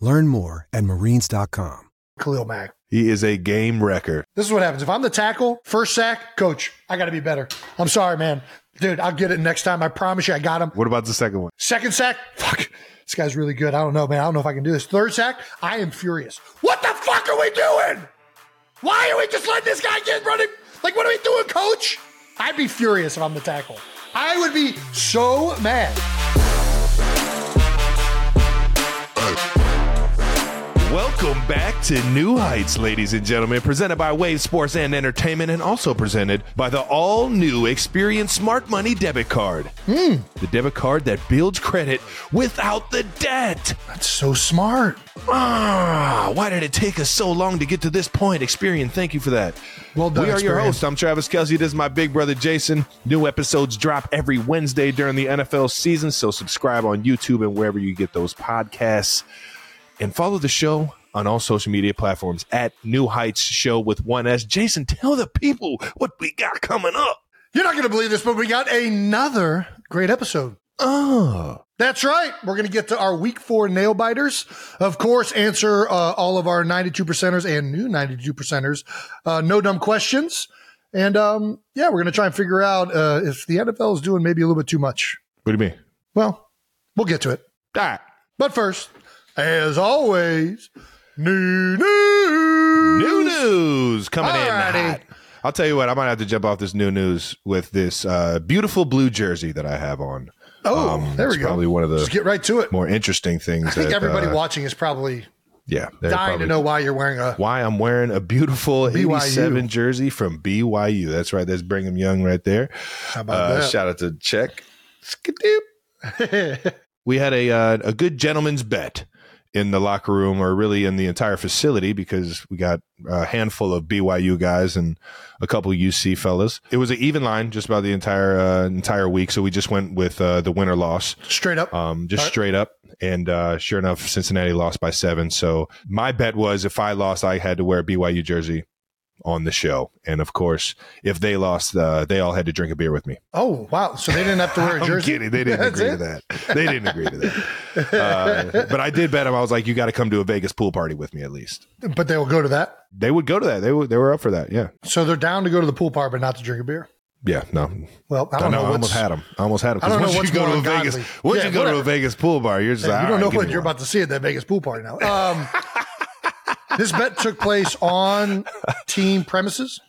Learn more at marines.com. Khalil Mack. He is a game wrecker. This is what happens. If I'm the tackle, first sack, coach, I got to be better. I'm sorry, man. Dude, I'll get it next time. I promise you I got him. What about the second one? Second sack, fuck. This guy's really good. I don't know, man. I don't know if I can do this. Third sack, I am furious. What the fuck are we doing? Why are we just letting this guy get running? Like, what are we doing, coach? I'd be furious if I'm the tackle. I would be so mad. Welcome back to New Heights, ladies and gentlemen, presented by Wave Sports and Entertainment, and also presented by the all new Experian Smart Money debit card. The debit card that builds credit without the debt. That's so smart. Ah, why did it take us so long to get to this point? Experian, thank you for that. Well done, We are your hosts. I'm Travis Kelce. This is my big brother Jason. New episodes drop every Wednesday during the NFL season, so subscribe on YouTube and wherever you get those podcasts. And follow the show on all social media platforms at New Heights Show with one S. Jason, tell the people what we got coming up. You're not going to believe this, but we got another great episode. Oh, That's right. We're going to get to our week four nail biters. Of course, answer uh, all of our 92 percenters and new 92 percenters. Uh, no dumb questions. And um, yeah, we're going to try and figure out uh, if the NFL is doing maybe a little bit too much. what do you mean? Well, we'll get to it. All right. But first, as always, new news. New news coming Alrighty. in hot. I'll tell you what, I might have to jump off this new news with this uh, beautiful blue jersey that I have on. Oh, Um, there we go. Probably one of the Just get right to it. more interesting things. I think that, everybody uh, watching is probably yeah, dying probably- to know why you're wearing a. why I'm wearing a beautiful BYU. 87 jersey from BYU. That's right. That's Brigham Young right there. How about Uh, that? shout out to Check. We had a uh, a good gentleman's bet in the locker room, or really in the entire facility, because we got a handful of BYU guys and a couple UC fellas. It was an even line just about the entire uh, entire week, so we just went with uh, the winner loss Straight up. um, just right. straight up. And uh, sure enough, Cincinnati lost by seven. So my bet was if I lost, I had to wear a BYU jersey on the show. And of course, if they lost, uh, they all had to drink a beer with me. oh, wow. So they didn't have to wear a jersey? kidding. They didn't agree it? to that. They didn't agree to that. Uh, but I did bet them. I was like, you got to come to a Vegas pool party with me at least. But they will go to that. They would go to that. They were, they were up for that. Yeah. So they're down to go to the pool party, but not to drink a beer. Yeah. No. Well, I don't know. know. I almost had them. I almost had them. I don't know once you go to a Vegas, once Yeah, you go to a. Vegas pool bar, you're just Hey, like, you don't right, know what you're one." about to see at that Vegas pool party now. Um, this bet took place on team premises.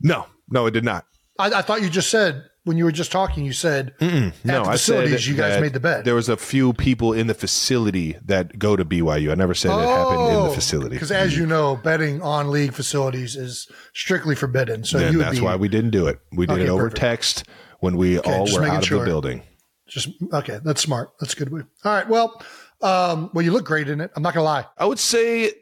No, no, it did not. I, I thought you just said when you were just talking, you said at no, the I facilities said you guys made the bet. There was a few people in the facility that go to BYU. I never said it happened in the facility. Because Oh, as you know, betting on league facilities is strictly forbidden. So Then you that's be why we didn't do it. We did Okay, it over perfect. text when we all were out of sure. the building. just okay. That's smart. That's good. All right. Well, um, well, you look great in it. I'm not gonna lie. I would say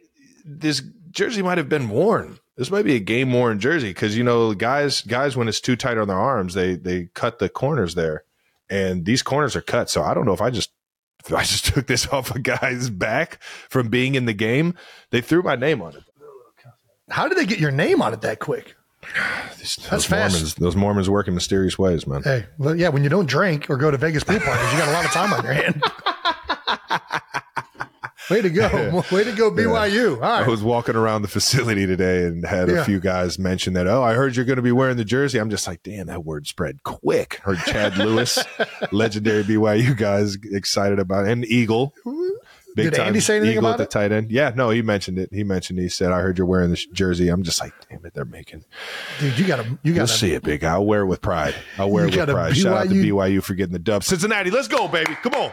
this jersey might have been worn. This might be a game worn jersey because you know guys guys when it's too tight on their arms they they cut the corners there, and these corners are cut. So I don't know if I just if I just took this off a guy's back from being in the game. They threw my name on it. How did they get your name on it that quick? These- That's those fast. Mormons, those Mormons work in mysterious ways, man. Hey, well, yeah. When you don't drink or go to Vegas pool parties, you got a lot of time on your hand. Way to go! Way to go, BYU. All I was walking around the facility today and had Yeah. a few guys mention that, oh, I heard you're going to be wearing the jersey. I'm just like, damn, that word spread quick. Heard Chad Lewis, legendary BYU guys, excited about it. And Eagle, Big Did Andy say anything Eagle about at the it? tight end. Yeah, no, he mentioned it. He mentioned. He said, "I heard you're wearing this jersey." I'm just like, damn it, they're making. Dude, you got to you You'll got see it, big. I'll wear it with pride. I'll wear it with pride. Shout out to BYU BYU for getting the dub. Cincinnati, let's go, baby. Come on,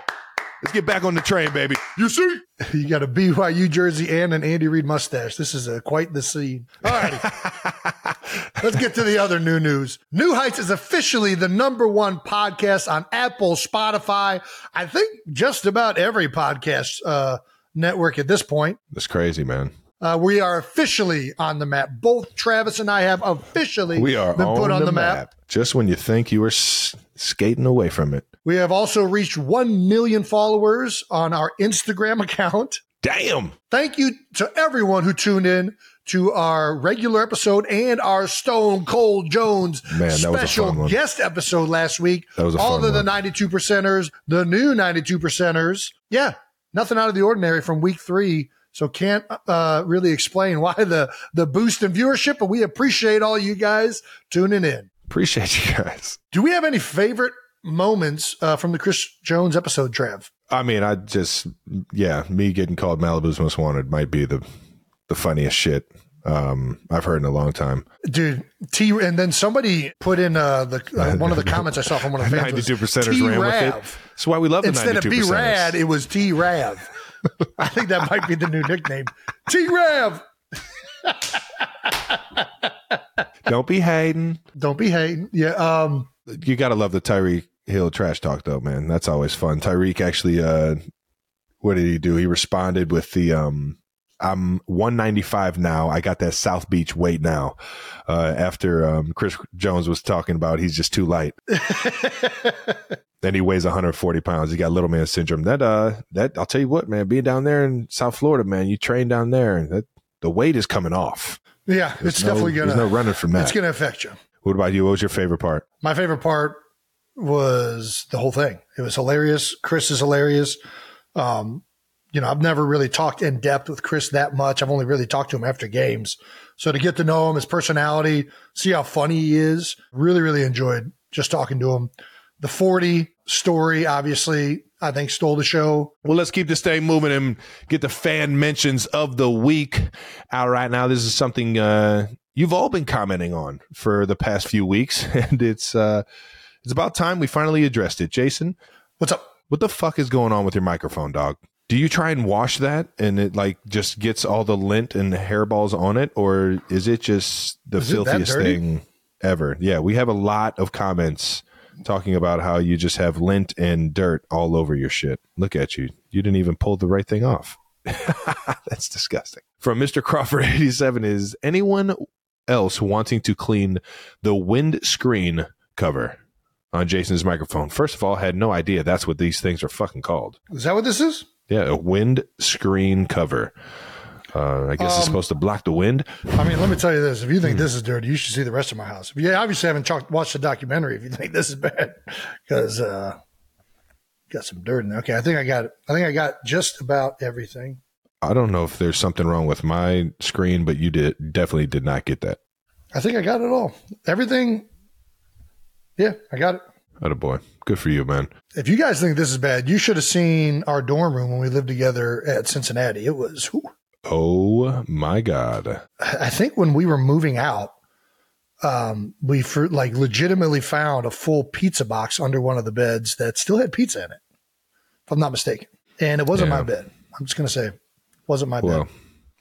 let's get back on the train, baby. You see? you got a BYU jersey and an Andy Reid mustache. This is a quite the scene. All righty. Let's get to the other new news. New Heights is officially the number one podcast on Apple, Spotify. I think just about every podcast uh, network at this point. That's crazy, man. Uh, we are officially on the map. Both Travis and I have officially We are been on, put on the, the, map. map. Just when you think you were s- skating away from it. We have also reached 1 million followers on our Instagram account. Damn. Thank you to everyone who tuned in to our regular episode and our Stone Cold Jones Man, that was a special guest episode last week. That was All of the 92 percenters, the new 92 percenters. Yeah, nothing out of the ordinary from week three. So can't uh, really explain why the the boost in viewership, but we appreciate all you guys tuning in. Appreciate you guys. Do we have any favorite moments uh, from the Chris Jones episode, Trev? I mean, I just yeah, me getting called Malibu's most wanted might be the the funniest shit um, I've heard in a long time. Dude, T, and then somebody put in uh, the uh, one of the comments I saw from one of the fans. was Ninety-two percenters ran with it. That's why we love the Instead of B. Rad, it was T Rav. I think that might be the new nickname. T Rav. Don't be hating. Don't be hating. Yeah. Um. You got to love the Tyreek Hill trash talk, though, man. That's always fun. Tyreek actually, uh, what did he do? He responded with the, um, I'm 195 now. I got that South Beach weight now. Uh, after um, Chris Jones was talking about he's just too light. Then he weighs 140 pounds. He got little man syndrome. That uh, that I'll tell you what, man. Being down there in South Florida, man, you train down there, and that the weight is coming off. Yeah, There's it's no- definitely gonna. There's no running from that. it's gonna affect you. what about you? What was your favorite part? My favorite part was the whole thing. It was hilarious. Chris is hilarious. Um, you know, I've never really talked in depth with Chris that much. I've only really talked to him after games. So to get to know him, his personality, see how funny he is, really, really enjoyed just talking to him. The 40 story, obviously, I think stole the show. Well, let's keep this thing moving and get the fan mentions of the week out right now. This is something uh, you've all been commenting on for the past few weeks, and it's uh, it's about time we finally addressed it. Jason, What's up? what the fuck is going on with your microphone, dog? Do you try and wash that and it like just gets all the lint and the hairballs on it, or is it just the Is filthiest thing ever? Yeah, we have a lot of comments talking about how you just have lint and dirt all over your shit. Look at you. You didn't even pull the right thing off. That's disgusting. From Mr. Crawford 87 is anyone else wanting to clean the windscreen cover on Jason's microphone? First of all, I had no idea that's what these things are fucking called. Is that what this is? Yeah, a wind screen cover. Uh, I guess it's Um, supposed to block the wind. I mean, let me tell you this. If you think this is dirty, you should see the rest of my house. You obviously I haven't ch- watched the documentary, if you think this is bad, because uh, got some dirt in there. Okay, I think I got it. I think I got just about everything. I don't know if there's something wrong with my screen, but you did definitely did not get that. I think I got it all. Everything. Yeah, I got it. Oh boy, good for you, man. If you guys think this is bad, you should have seen our dorm room when we lived together at Cincinnati. It was, whew. Oh my god. I think when we were moving out, um, we for, like legitimately found a full pizza box under one of the beds that still had pizza in it, if I'm not mistaken. And it wasn't Yeah. my bed. I'm just gonna say, wasn't my Well, bed.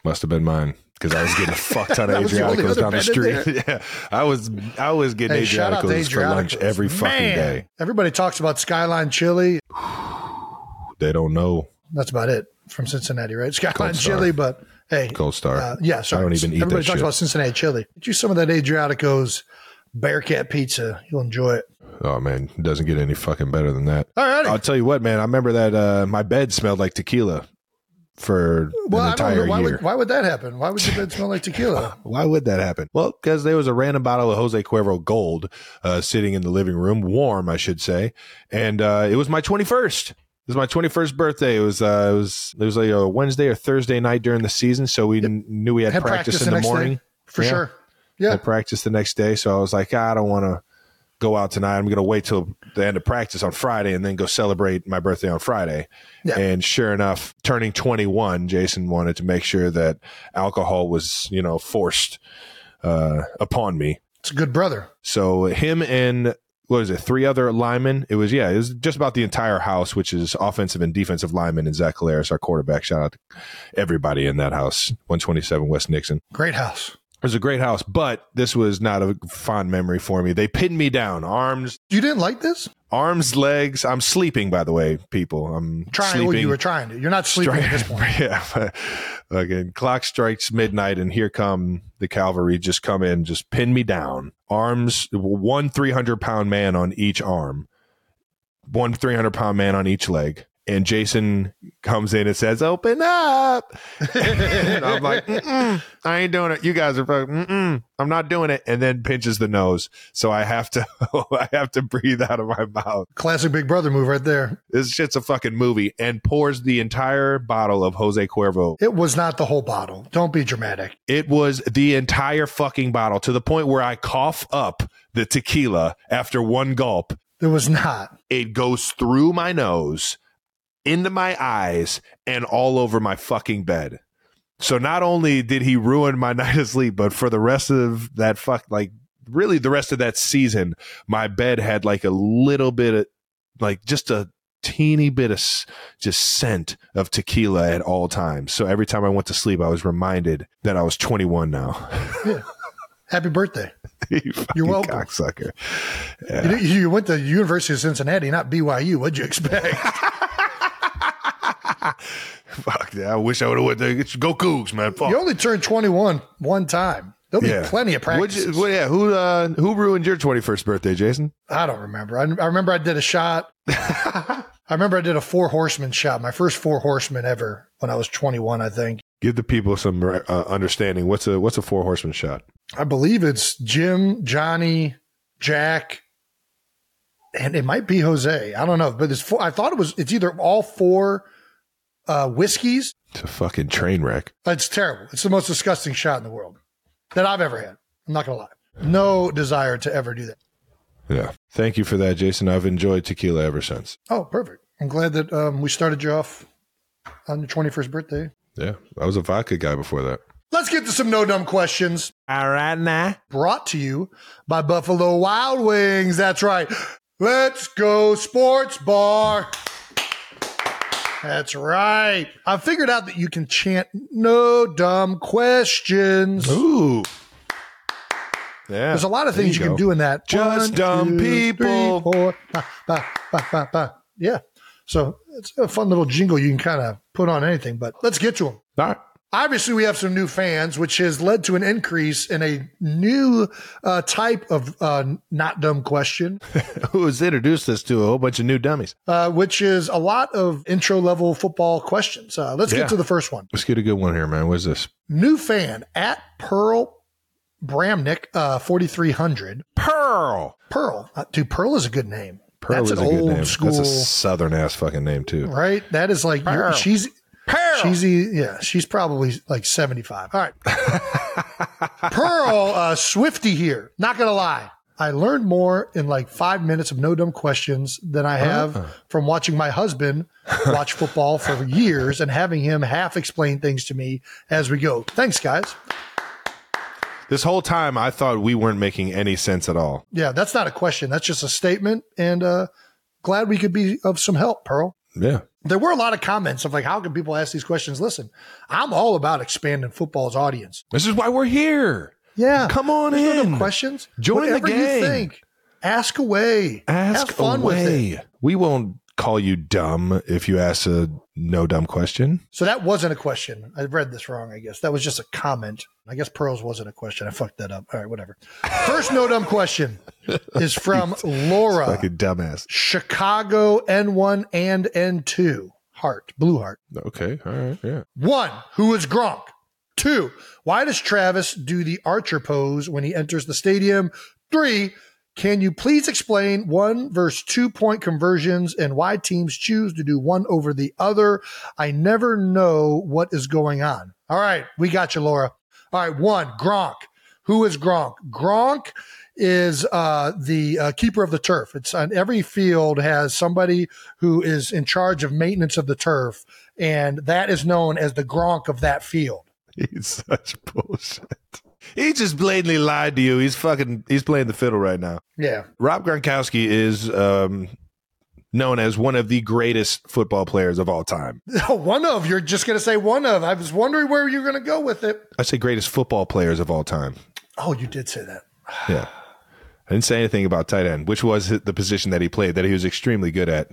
must have been mine because I was getting a fuck ton of That was the only Adriaticos down the street. yeah, I was I was getting Hey, shout out Adriaticos for lunch every fucking day. Everybody talks about Skyline Chili. They don't know That's about it from Cincinnati, right? Skyline Chili, but hey, Gold Star. Uh, yeah, sorry. I don't even eat Everybody talks shit. about Cincinnati chili. Get you some of that Adriatico's Bearcat pizza. You'll enjoy it. Oh man, it doesn't get any fucking better than that. All righty. I'll tell you what, man. I remember that uh, my bed smelled like tequila for well, an I entire don't know. Why year. would, why would that happen? Why would your bed smell like tequila? Why would that happen? Well, because there was a random bottle of Jose Cuervo Gold uh, sitting in the living room, warm, I should say, and uh, it was my twenty first. It was my twenty first birthday. It was uh, it was it was like a Wednesday or Thursday night during the season, so we kn- knew we had, Had practice, practice in the the next day. morning. For Yeah. sure. Yeah. Had practice the next day, so I was like, ah, I don't want to go out tonight. I'm going to wait till the end of practice on Friday and then go celebrate my birthday on Friday. Yeah. And sure enough, turning 21, Jason wanted to make sure that alcohol was, you know, forced uh, upon me. It's a good brother. So him and what was it? Three other linemen. It was yeah. It was just about the entire house, which is offensive and defensive linemen, and Zach Collaros, our quarterback. Shout out to everybody in that house. 127 West Nixon. Great house. It was a great house, but this was not a fond memory for me. They pinned me down, arms, You didn't like this? arms, legs. I'm sleeping, by the way, people. I'm Trying. Oh, sleeping. Well, you were trying to. You're not sleeping at this point. yeah. Again, clock strikes midnight, and here come the cavalry. Just come in, just pin me down. Arms, one 300 pound man on each arm, one 300 pound man on each leg. And Jason comes in and says, "Open up." and I'm like, Mm-mm, "I ain't doing it. You guys are, fucking- mm-mm, I'm not doing it." And then pinches the nose, so I have to, I have to breathe out of my mouth. Classic Big Brother move right there. This shit's a fucking movie, and pours the entire bottle of Jose Cuervo It was not the whole bottle. Don't be dramatic. It was the entire fucking bottle to the point where I cough up the tequila after one gulp. It was not. It goes through my nose, into my eyes, and all over my fucking bed. So not only did he ruin my night of sleep, but for the rest of that fuck, like really the rest of that season, my bed had like a little bit of, like just a teeny bit of just scent of tequila at all times. So every time I went to sleep, I was reminded that I was 21 now. Happy birthday. you You're welcome. cocksucker. You, you went to University of Cincinnati, not BYU. What'd you expect? Fuck yeah. I wish I would have went there. Go Cougs, man. Fuck. you only turned 21 one time. There'll be plenty of practices. well, yeah. Who uh, who ruined your 21st birthday, Jason? I don't remember. I, I remember I did a shot. I remember I did a four horseman shot, my first four horsemen ever when I was 21, I think. Give the people some uh, understanding. What's a what's a four horseman shot? I believe it's Jim, Johnny, Jack, and it might be Jose. I don't know, but it's four, I thought it was it's either all four uh, whiskeys. It's a fucking train wreck. It's terrible. It's the most disgusting shot in the world that I've ever had. I'm not gonna lie. No desire to ever do that. Yeah. Thank you for that, Jason. I've enjoyed tequila ever since. Oh, perfect. I'm glad that um, we started you off on your 21st birthday. Yeah. I was a vodka guy before that. Let's get to some no dumb questions. All right, now. brought to you by Buffalo Wild Wings. That's right. Let's go sports bar. That's right. I figured out that you can chant no dumb questions. Ooh. Yeah. There's a lot of things you, can do in that. Just dumb people. four. Ba, ba, ba, ba. Yeah. So it's a fun little jingle you can kind of put on anything, but let's get to them. All right. Obviously, we have some new fans, which has led to an increase in a new uh, type of uh, not dumb question, Who has introduced us to a whole bunch of new dummies? uh, which is a lot of intro level football questions. Uh, let's Yeah. get to the first one. Let's get a good one here, man. What's this? New fan at Pearl Bramnick, uh, 4300. Pearl. Pearl. Uh, dude, Pearl is a good name. Pearl That's is an a good old name. school, That's a southern ass fucking name too. right? That is like, you're- she's, Pearl. she's, yeah, she's probably like 75. All right. Pearl, uh, Swifty here. Not going to lie. I learned more in like five minutes of no dumb questions than I have Ah. from watching my husband watch football for years and having him half explain things to me as we go. Thanks, guys. This whole time, I thought we weren't making any sense at all. Yeah, that's not a question. That's just a statement. And uh, glad we could be of some help, Pearl. Yeah. There were a lot of comments of like, how can people ask these questions? Listen, I'm all about expanding football's audience. This is why we're here. Yeah. Come on There's no in. dumb questions. Join the game Whatever you think. Ask away. Ask Have fun with it. away. We won't call you dumb if you ask a no dumb question. So that wasn't a question. I read this wrong, I guess. That was just a comment. I guess pearls wasn't a question. I fucked that up. All right, whatever. First no dumb question is from Laura, Fucking dumbass. Chicago N1 and N2. Heart, blue heart. Okay. All right. Yeah. One, who is Gronk? Two, why does Travis do the archer pose when he enters the stadium? Three, can you please explain one versus two point conversions and why teams choose to do one over the other? I never know what is going on. All right, we got you, Laura. All right, one, Gronk. Who is Gronk? Gronk is uh, the uh, keeper of the turf. It's on every field has somebody who is in charge of maintenance of the turf, and that is known as the Gronk of that field. He's such bullshit. He just blatantly lied to you. He's fucking. He's playing the fiddle right now. Yeah, Rob Gronkowski is um, known as one of the greatest football players of all time. one of. You're just going to say one of. I was wondering where you're going to go with it. I say greatest football players of all time. Oh, you did say that. Yeah. I didn't say anything about tight end, which was the position that he played that he was extremely good at.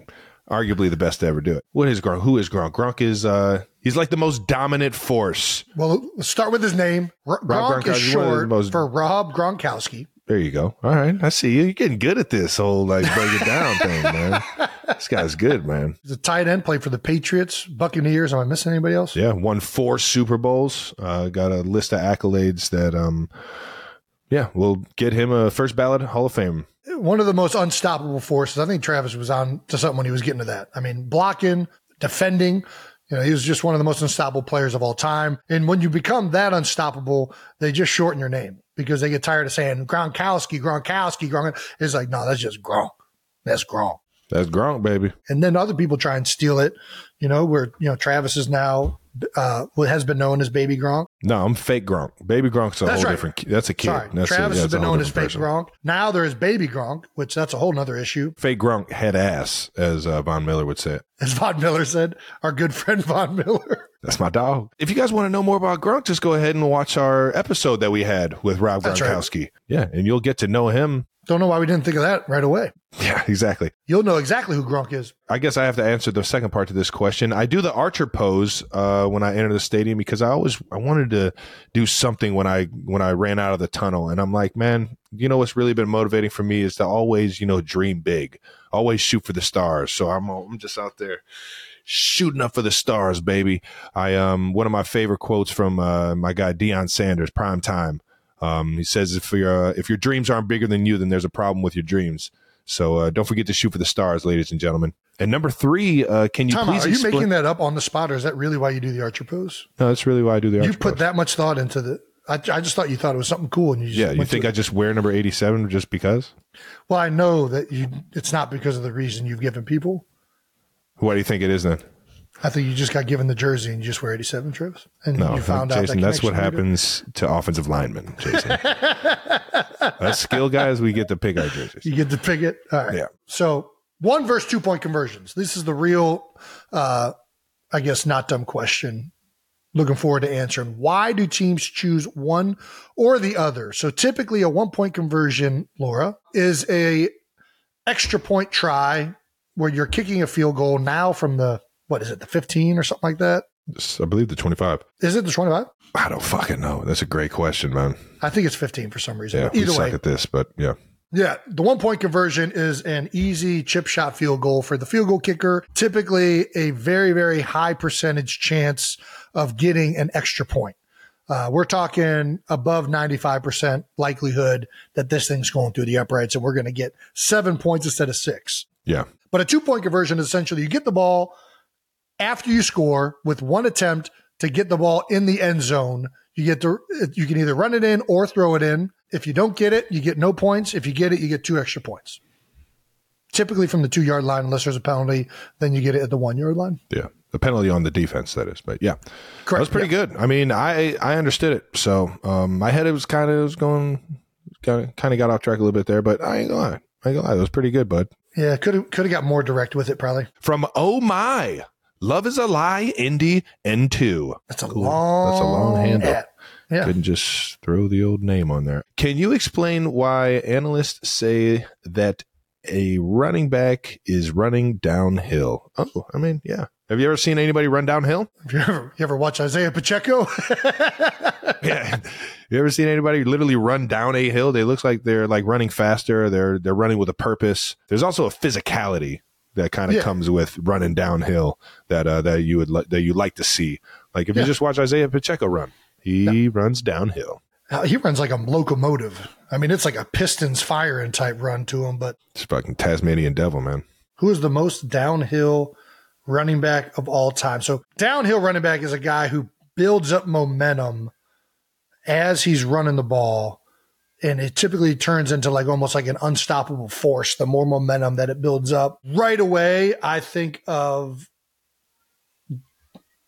Arguably the best to ever do it. What is Gronk? Who is Gronk? Gronk is uh he's like the most dominant force. Well, let's start with his name. R- Gronk Gronkowski, is one of the short most- for Rob Gronkowski. There you go. All right. I see you. You're getting good at this whole like break it down thing, man. This guy's good, man. He's a tight end, played for the Patriots, Buccaneers. Am I missing anybody else? Yeah, won four Super Bowls. Uh, got a list of accolades that, um, yeah, we'll get him a first ballot Hall of Fame. One of the most unstoppable forces. I think Travis was on to something when he was getting to that. I mean, blocking, defending. You know, he was just one of the most unstoppable players of all time. And when you become that unstoppable, they just shorten your name because they get tired of saying Gronkowski, Gronkowski, Gronk. It's like, no, that's just Gronk. That's Gronk. That's Gronk, baby. and then other people try and steal it. You know, where you know Travis is now uh, what has been known as Baby Gronk. No, I'm fake Gronk. Baby Gronk's a That's whole right. different. That's a kid. Sorry, That's a- Travis that's has a been known as Fake person. Gronk. Now there is Baby Gronk, which that's a whole other issue. Fake Gronk head ass, as uh, Von Miller would say. it. As Von Miller said, our good friend Von Miller. That's my dog. If you guys want to know more about Gronk, just go ahead and watch our episode that we had with Rob That's right. Gronkowski. Yeah, and you'll get to know him. Don't know why we didn't think of that right away. Yeah, exactly. You'll know exactly who Gronk is. I guess I have to answer the second part to this question. I do the archer pose uh, when I enter the stadium because I always I wanted to do something when I when I ran out of the tunnel, and I'm like, man, you know what's really been motivating for me is to always you know dream big, always shoot for the stars. So I'm I'm just out there shooting up for the stars, baby. I um one of my favorite quotes from uh, my guy Deion Sanders, prime time. Um, he says if your uh, if your dreams aren't bigger than you, then there's a problem with your dreams. So uh, don't forget to shoot for the stars, ladies and gentlemen. And number three, uh, can you Tom, are please you explain? making that up on the spot, or is that really why you do the Archer pose? no, that's really why I do the. You put pose. that much thought into the. I, I just thought you thought it was something cool, and you just Yeah, you think. I just wear number eighty-seven just because? Well, I know that you. It's not because of the reason you've given people. What do you think it is then? I think you just got given the jersey and you just wear 87 trips. And No, you found out that That's what later. happens to offensive linemen, Jason. Us skill guys, we get to pick our jerseys. You get to pick it. All right. Yeah. So one versus two point conversions. This is the real, uh, I guess, not dumb question. Looking forward to answering. Why do teams choose one or the other? So typically, a one point conversion, Laura, is a extra point try where you're kicking a field goal now from the what is it, the 15 or something like that? I believe the twenty-five. Is it the 25? I don't fucking know. That's a great question, man. I think it's 15 for some reason. Yeah, But we either suck way, at this, but yeah. Yeah, the one point conversion is an easy chip shot field goal for the field goal kicker. Typically, a very, very high percentage chance of getting an extra point. Uh, we're talking above 95% likelihood that this thing's going through the uprights and we're going to get seven points instead of six. Yeah. But a two point conversion is essentially you get the ball after you score with one attempt to get the ball in the end zone. You get to, you can either run it in or throw it in. If you don't get it, you get no points. If you get it, you get two extra points. Typically from the two yard line, unless there's a penalty, then you get it at the one yard line. Yeah. The penalty on the defense, that is. But yeah. Correct. That was pretty good. I mean, I I understood it. So um, my head was kind of was going, kind of kind of got off track a little bit there, but I ain't gonna lie. I ain't gonna lie. It was pretty good, bud. Yeah, could have could have got more direct with it probably. From Oh My, Love is a Lie, Indie N2. That's a Cool. long That's a long handle. at. Yeah. Couldn't just throw the old name on there. Can you explain why analysts say that a running back is running downhill? Oh, I mean, yeah. Have you ever seen anybody run downhill? Have you ever, you ever watch Isiah Pacheco? yeah. You ever seen anybody literally run down a hill? They look like they're like running faster. They're they're running with a purpose. There's also a physicality that kind of Yeah. comes with running downhill that uh, that you would li- that you like to see. Like if you just watch Isiah Pacheco run, he runs downhill. He runs like a locomotive. I mean, it's like a Pistons firing type run to him. But It's fucking Tasmanian devil, man. who is the most downhill running back of all time? So downhill running back is a guy who builds up momentum as he's running the ball, and it typically turns into like almost like an unstoppable force the more momentum that it builds up. Right away, I think of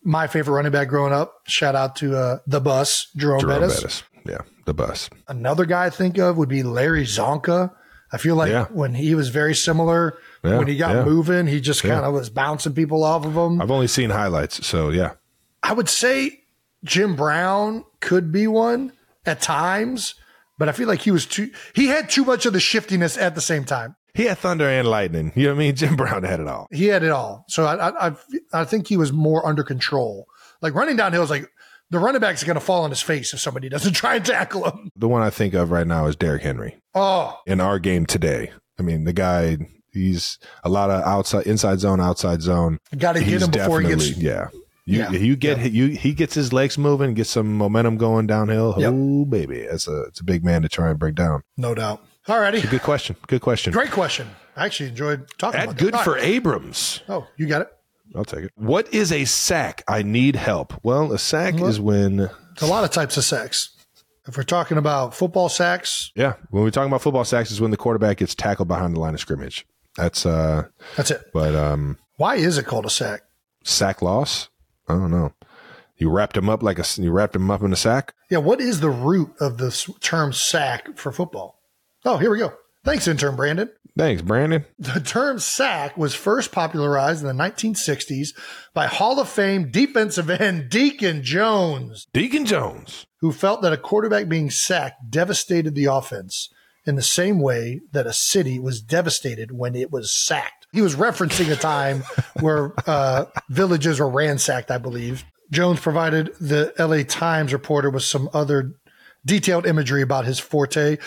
my favorite running back growing up. Shout out to uh, the bus, Jerome, Jerome Bettis. Bettis. Yeah, the bus. Another guy I think of would be Larry Csonka. I feel like Yeah. when he was very similar, Yeah, when he got yeah. moving, he just kind of was bouncing people off of him. I've only seen highlights, so yeah. I would say Jim Brown could be one at times, but I feel like he was too, he had too much of the shiftiness at the same time. He had thunder and lightning. You know what I mean? Jim Brown had it all. He had it all. So I, I, I, I think he was more under control. Like running downhill is like the running back's going to fall on his face if somebody doesn't try and tackle him. The one I think of right now is Derrick Henry Oh, in our game today. I mean, the guy, he's a lot of outside, inside zone, outside zone. got to hit He's him before he gets. yeah. You, Yeah. you get you he gets his legs moving, gets some momentum going downhill. Yep. Oh baby, it's a it's a big man to try and break down. No doubt. Alrighty. Good question. Good question. Great question. I actually enjoyed talking At about good that. for All right. Abrams. Oh, you got it. I'll take it. What is a sack? I need help. Well, a sack is when It's a lot of types of sacks. If we're talking about football sacks, yeah, when we're talking about football sacks is when the quarterback gets tackled behind the line of scrimmage. That's uh that's it. but um Why is it called a sack? sack loss? I don't know. You wrapped him up like a you wrapped him up in a sack? Yeah, what is the root of the term sack for football? Oh, here we go. Thanks, intern Brandon. Thanks, Brandon. The term sack was first popularized in the 1960s by Hall of Fame defensive end Deacon Jones, Deacon Jones. who felt that a quarterback being sacked devastated the offense in the same way that a city was devastated when it was sacked. He was referencing a time where uh, villages were ransacked, I believe. Jones provided the LA Times reporter with some other detailed imagery about his forte.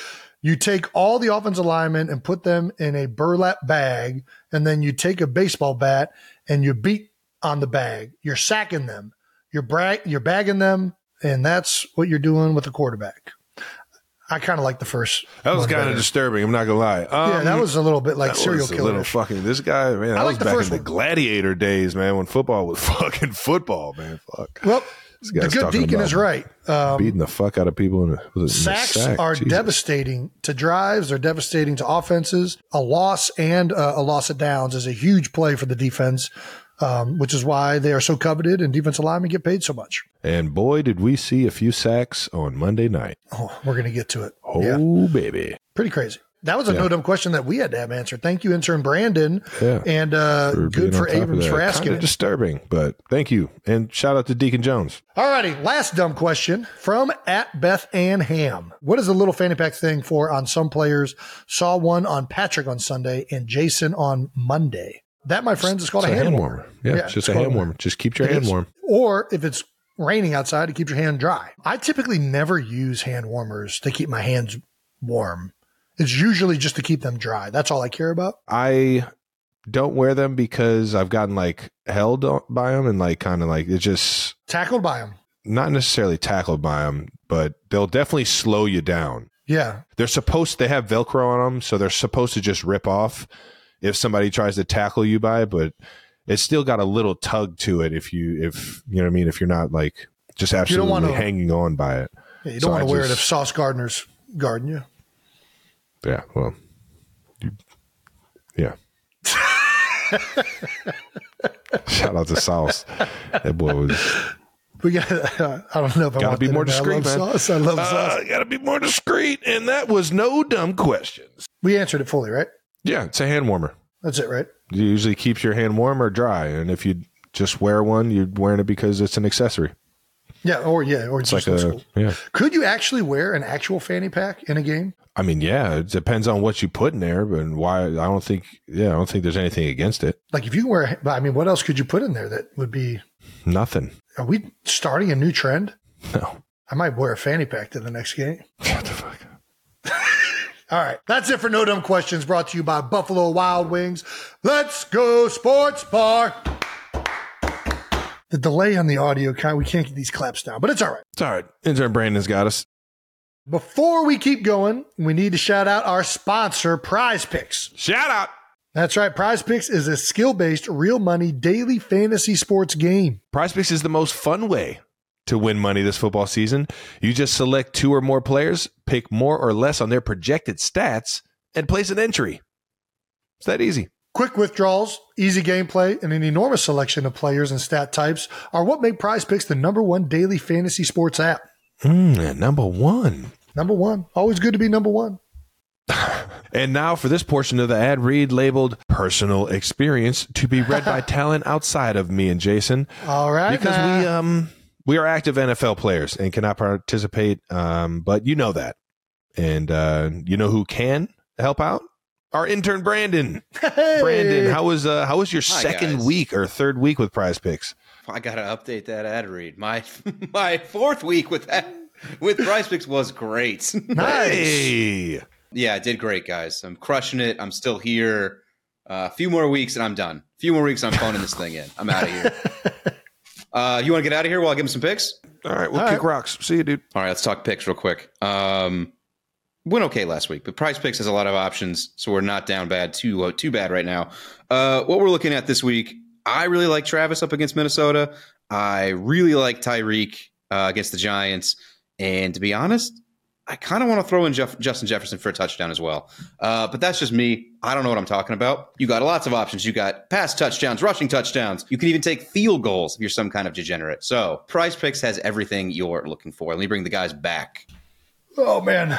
You take all the offensive linemen and put them in a burlap bag, and then you take a baseball bat and you beat on the bag. You're sacking them. You're bra- you're bagging them, and that's what you're doing with the quarterback. I kind of like the first. That was kind of disturbing. I'm not gonna lie. Um, yeah, that was a little bit like that serial killer. little fucking. This guy, man, that I like was the back first in the gladiator days, man, when football was fucking football, man. Fuck. well, This the good deacon is right. Um, beating the fuck out of people in a, it in Sacks sack? are Jesus. devastating to drives. They're devastating to offenses. A loss and uh, a loss of downs is a huge play for the defense, um, which is why they are so coveted and defensive linemen get paid so much. And boy, did we see a few sacks on Monday night. Oh, we're going to get to it. Oh, Yeah, baby. pretty crazy. That was a no dumb question that we had to have answered. Thank you, intern Brandon, Yeah. and uh, being good for Abrams for asking. Kinda disturbing, but thank you. And shout out to Deacon Jones. Alrighty, last dumb question from at Beth Ann Ham. What is the little fanny pack thing for on some players? Saw one on Patrick on Sunday and Jason on Monday. That, my friends, is called It's a hand warmer. Yeah, Yeah, it's just a hand warmer. Just keep your It hand is. warm. Or if it's raining outside, to keep your hand dry. I typically never use hand warmers to keep my hands warm. It's usually just to keep them dry. That's all I care about. I don't wear them because I've gotten like held by them and like kind of like it's just Tackled by them. not necessarily tackled by them, but they'll definitely slow you down. Yeah. They're supposed they have Velcro on them, so they're supposed to just rip off if somebody tries to tackle you by it, but it's still got a little tug to it if you if you know what I mean if you're not like just absolutely wanna- hanging on by it. Yeah, you don't want to wear it if Sauce Gardner's guarding you. Yeah, well, you, yeah. Shout out to Sauce. That boy was We got. I don't know if I Gotta want be more discreet, I love man. sauce. I love sauce. uh, gotta be more discreet, and that was no dumb questions. We answered it fully, right? Yeah, it's a hand warmer. That's it, right? It usually keeps your hand warm or dry, and if you just wear one, you're wearing it because it's an accessory. Yeah, or yeah, or It's just like a yeah. Could you actually wear an actual fanny pack in a game? I mean, yeah, it depends on what you put in there, but why? I don't think. Yeah, I don't think there's anything against it. Like if you wear, I mean, what else could you put in there that would be? Nothing. Are we starting a new trend? No. I might wear a fanny pack to the next game. What the fuck? All right, that's it for No Dumb Questions. Brought to you by Buffalo Wild Wings. Let's go Sports Bar. The delay on the audio, kind we can't get these claps down, but it's all right. It's all right. Intern Brandon's got us. Before we keep going, we need to shout out our sponsor, Prize Picks. Shout out. That's right. Prize Picks is a skill based, real money daily fantasy sports game. Prize Picks is the most fun way to win money this football season. You just select two or more players, pick more or less on their projected stats, and place an entry. It's that easy. Quick withdrawals, easy gameplay, and an enormous selection of players and stat types are what make Prize Picks the number one daily fantasy sports app. Mm, number one. Number one. Always good to be number one. And now for this portion of the ad read labeled personal experience to be read by talent outside of me and Jason. All right. Because now. we um we are active NFL players and cannot participate. Um, but you know that. And uh you know who can help out? Our intern Brandon. Hey. Brandon, how was uh how was your Hi, second guys. week or third week with prize picks? I gotta update that ad read. My my fourth week with that with Prize Picks was great. Nice. Hey. yeah, I did great, guys. I'm crushing it. I'm still here. Uh, a few more weeks and I'm done. A few more weeks, I'm phoning this thing in. I'm out of here. Uh, you want to get out of here while I give him some picks? All right, we'll All kick right. rocks. See you, dude. All right, let's talk picks real quick. Um, went okay last week, but Prize Picks has a lot of options, so we're not down bad too uh, too bad right now. Uh, what we're looking at this week, I really like Travis up against Minnesota. I really like Tyreek uh, against the Giants, and to be honest, I kind of want to throw in Jeff- Justin Jefferson for a touchdown as well. Uh, but that's just me. I don't know what I'm talking about. You got lots of options. You got pass touchdowns, rushing touchdowns. You can even take field goals if you're some kind of degenerate. So Prize Picks has everything you're looking for. Let me bring the guys back. Oh, man.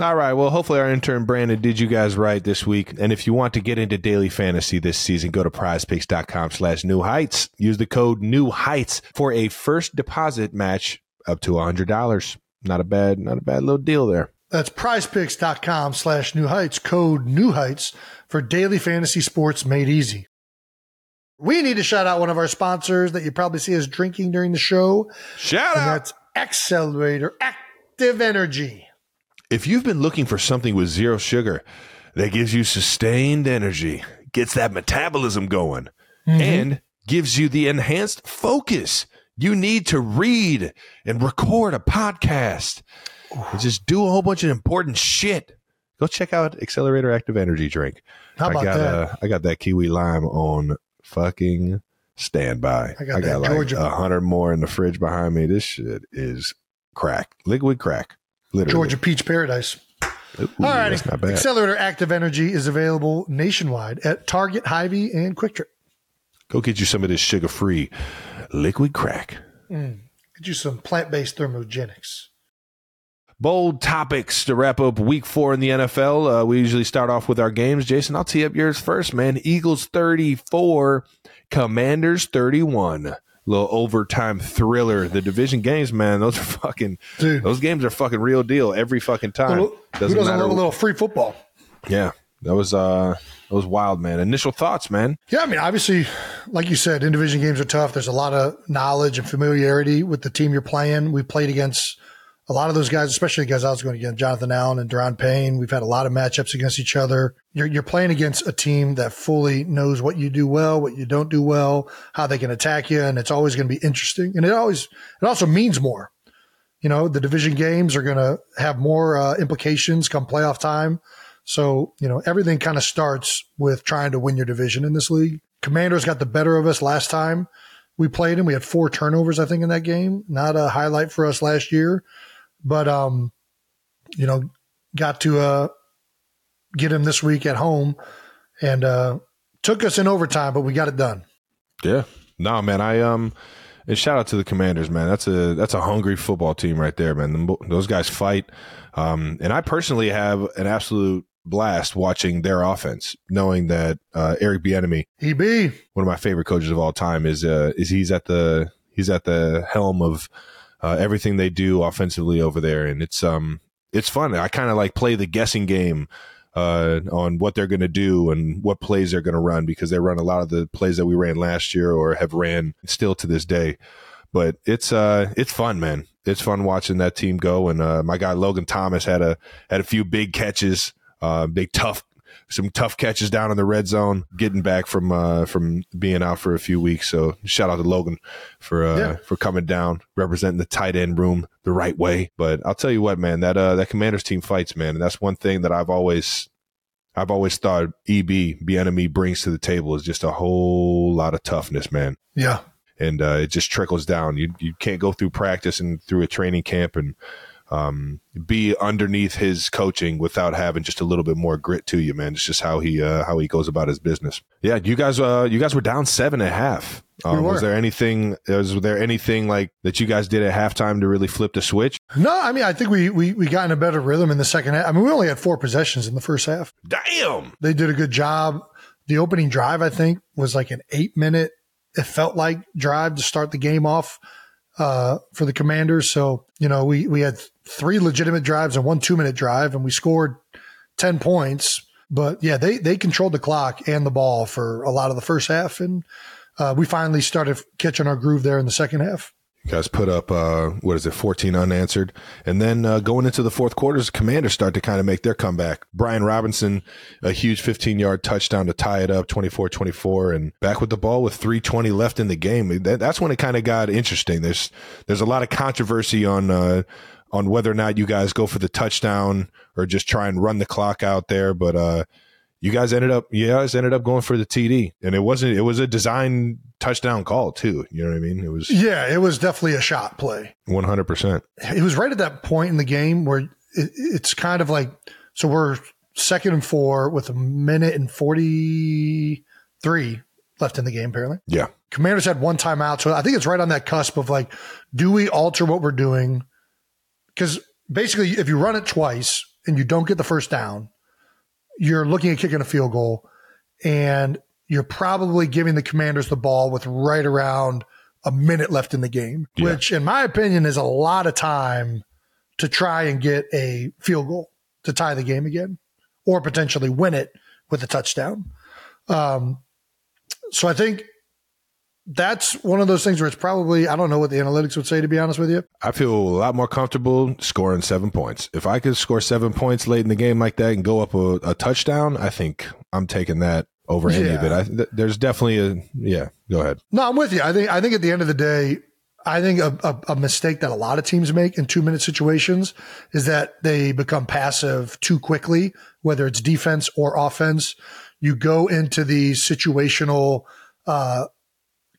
All right. Well, hopefully our intern Brandon did you guys right this week. And if you want to get into daily fantasy this season, go to prizepicks.com slash new heights. Use the code new heights for a first deposit match up to $100. Not a bad, not a bad little deal there. That's prizepicks.com slash new heights, code new heights for daily fantasy sports made easy. We need to shout out one of our sponsors that you probably see us drinking during the show, Shout and out. that's Accelerator Active Energy. If you've been looking for something with zero sugar that gives you sustained energy, gets that metabolism going, mm-hmm. and gives you the enhanced focus you need to read and record a podcast and just do a whole bunch of important shit, go check out Accelerator Active Energy Drink. How about I got that? Uh, I got that kiwi lime on fucking standby. I got that like Georgia- a hundred more in the fridge behind me. This shit is crack, liquid crack. Literally. Georgia Peach Paradise. Ooh, All right. that's not bad. Accelerator Active Energy is available nationwide at Target, Hy-Vee, and Quick Trip. Go get you some of this sugar free liquid crack. Get you some plant-based thermogenics. Bold topics to wrap up week four in the NFL. Uh, we usually start off with our games. Jason, I'll tee up yours first, man. Eagles 34, Commanders 31. Little overtime thriller. The division games, man, those are fucking, Dude. those games are fucking real deal every fucking time. Who Doesn't doesn't matter. love a little free football? yeah, that was, uh, that was wild, man. Initial thoughts, man. Yeah, I mean, obviously, like you said, in division games are tough. There's a lot of knowledge and familiarity with the team you're playing. We played against a lot of those guys, especially the guys I was going against, Jonathan Allen and Da'Ron Payne. We've had a lot of matchups against each other. You're, you're playing against a team that fully knows what you do well, what you don't do well, how they can attack you, and it's always going to be interesting. And it always, it also means more. You know, the division games are going to have more uh, implications come playoff time. So, you know, everything kind of starts with trying to win your division in this league. Commanders got the better of us last time we played them. We had four turnovers, I think, in that game. Not a highlight for us last year, but, um, you know, got to, uh, get him this week at home and, uh, took us in overtime, but we got it done. Yeah. No, man. I um, and shout out to the Commanders, man. That's a that's a hungry football team right there, man. Those guys fight. Um, and I personally have an absolute blast watching their offense, knowing that uh, Eric Bieniemy, EB. one of my favorite coaches of all time, is uh is he's at the he's at the helm of uh, everything they do offensively over there, and it's um it's fun. I kind of like play the guessing game uh, on what they're going to do and what plays they're going to run because they run a lot of the plays that we ran last year or have ran still to this day. But it's uh it's fun, man. It's fun watching that team go. And uh, my guy Logan Thomas had a had a few big catches, uh, big tough some tough catches down in the red zone, getting back from uh, from being out for a few weeks. So shout out to Logan for uh, Yeah. for coming down, representing the tight end room the right way. But I'll tell you what, man, that uh, that Commanders team fights, man, and that's one thing that I've always I've always thought EB, the enemy, brings to the table is just a whole lot of toughness, man. Yeah. and uh, it just trickles down. You you can't go through practice and through a training camp and um, be underneath his coaching without having just a little bit more grit to you, man. It's just how he uh, how he goes about his business. Yeah, you guys, uh, you guys were down seven and a half. Um, was there anything? Was there anything like that you guys did at halftime to really flip the switch? No, I mean, I think we, we, we got in a better rhythm in the second half. I mean, we only had four possessions in the first half. Damn. They did a good job. The opening drive, I think, was like an eight minute, it felt like drive to start the game off uh, for the commanders. So, you know, we, we had three legitimate drives and one two minute drive, and we scored 10 points. But yeah, they, they controlled the clock and the ball for a lot of the first half. And uh, we finally started catching our groove there in the second half. You guys put up uh, what is it, fourteen unanswered, and then uh, going into the fourth quarters, Commanders start to kind of make their comeback. Brian Robinson, a huge fifteen yard touchdown to tie it up, 24-24, and back with the ball with three twenty left in the game. That, that's when it kind of got interesting. There's there's a lot of controversy on. Uh, on whether or not you guys go for the touchdown or just try and run the clock out there, but uh, you guys ended up you guys ended up going for the TD, and it wasn't it was a design touchdown call too. You know what I mean? It was Yeah, it was definitely a shot play. one hundred percent. it was right at that point in the game where it, it's kind of like so we're second and four with a minute and 43 left in the game apparently Yeah. commanders had one timeout so i think it's right on that cusp of like do we alter what we're doing because basically if you run it twice and you don't get the first down you're looking at kicking a field goal and you're probably giving the commanders the ball with right around a minute left in the game, Yeah. which in my opinion is a lot of time to try and get a field goal to tie the game again or potentially win it with a touchdown. Um, so I think that's one of those things where it's probably, I don't know what the analytics would say, to be honest with you. I feel a lot more comfortable scoring seven points. If I could score seven points late in the game like that and go up a, a touchdown, I think I'm taking that over any of it. I, th- there's definitely a yeah. Go ahead. No, I'm with you. I think I think at the end of the day, I think a, a, a mistake that a lot of teams make in two minute situations is that they become passive too quickly, whether it's defense or offense. You go into the situational uh,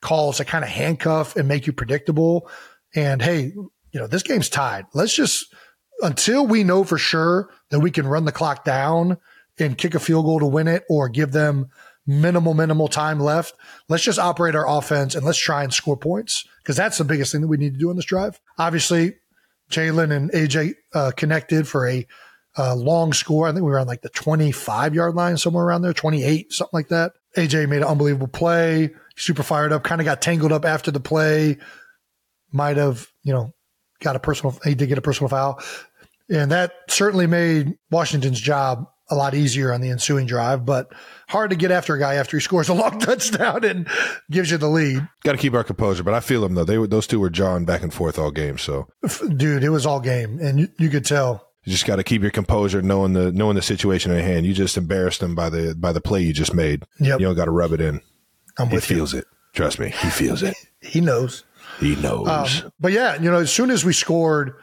calls that kind of handcuff and make you predictable. And hey, you know this game's tied. Let's just until we know for sure that we can run the clock down and kick a field goal to win it or give them minimal, minimal time left. Let's just operate our offense and let's try and score points because that's the biggest thing that we need to do on this drive. Obviously, Jalen and AJ uh, connected for a uh, long score. I think we were on like the 25 yard line, somewhere around there, 28, something like that. AJ made an unbelievable play, super fired up, kind of got tangled up after the play. Might have, you know, got a personal, he did get a personal foul. And that certainly made Washington's job a lot easier on the ensuing drive, but hard to get after a guy after he scores a long touchdown and gives you the lead. Got to keep our composure, but I feel them though. They were those two were jawing back and forth all game, so Dude, it was all game. And you, you could tell. you just got to keep your composure, knowing the knowing the situation at hand. You just embarrassed them by the by the play you just made. Yep. You don't got to rub it in. I'm He with you. feels it. Trust me, he feels it. He knows. He knows. Um, but yeah, you know, as soon as we scored,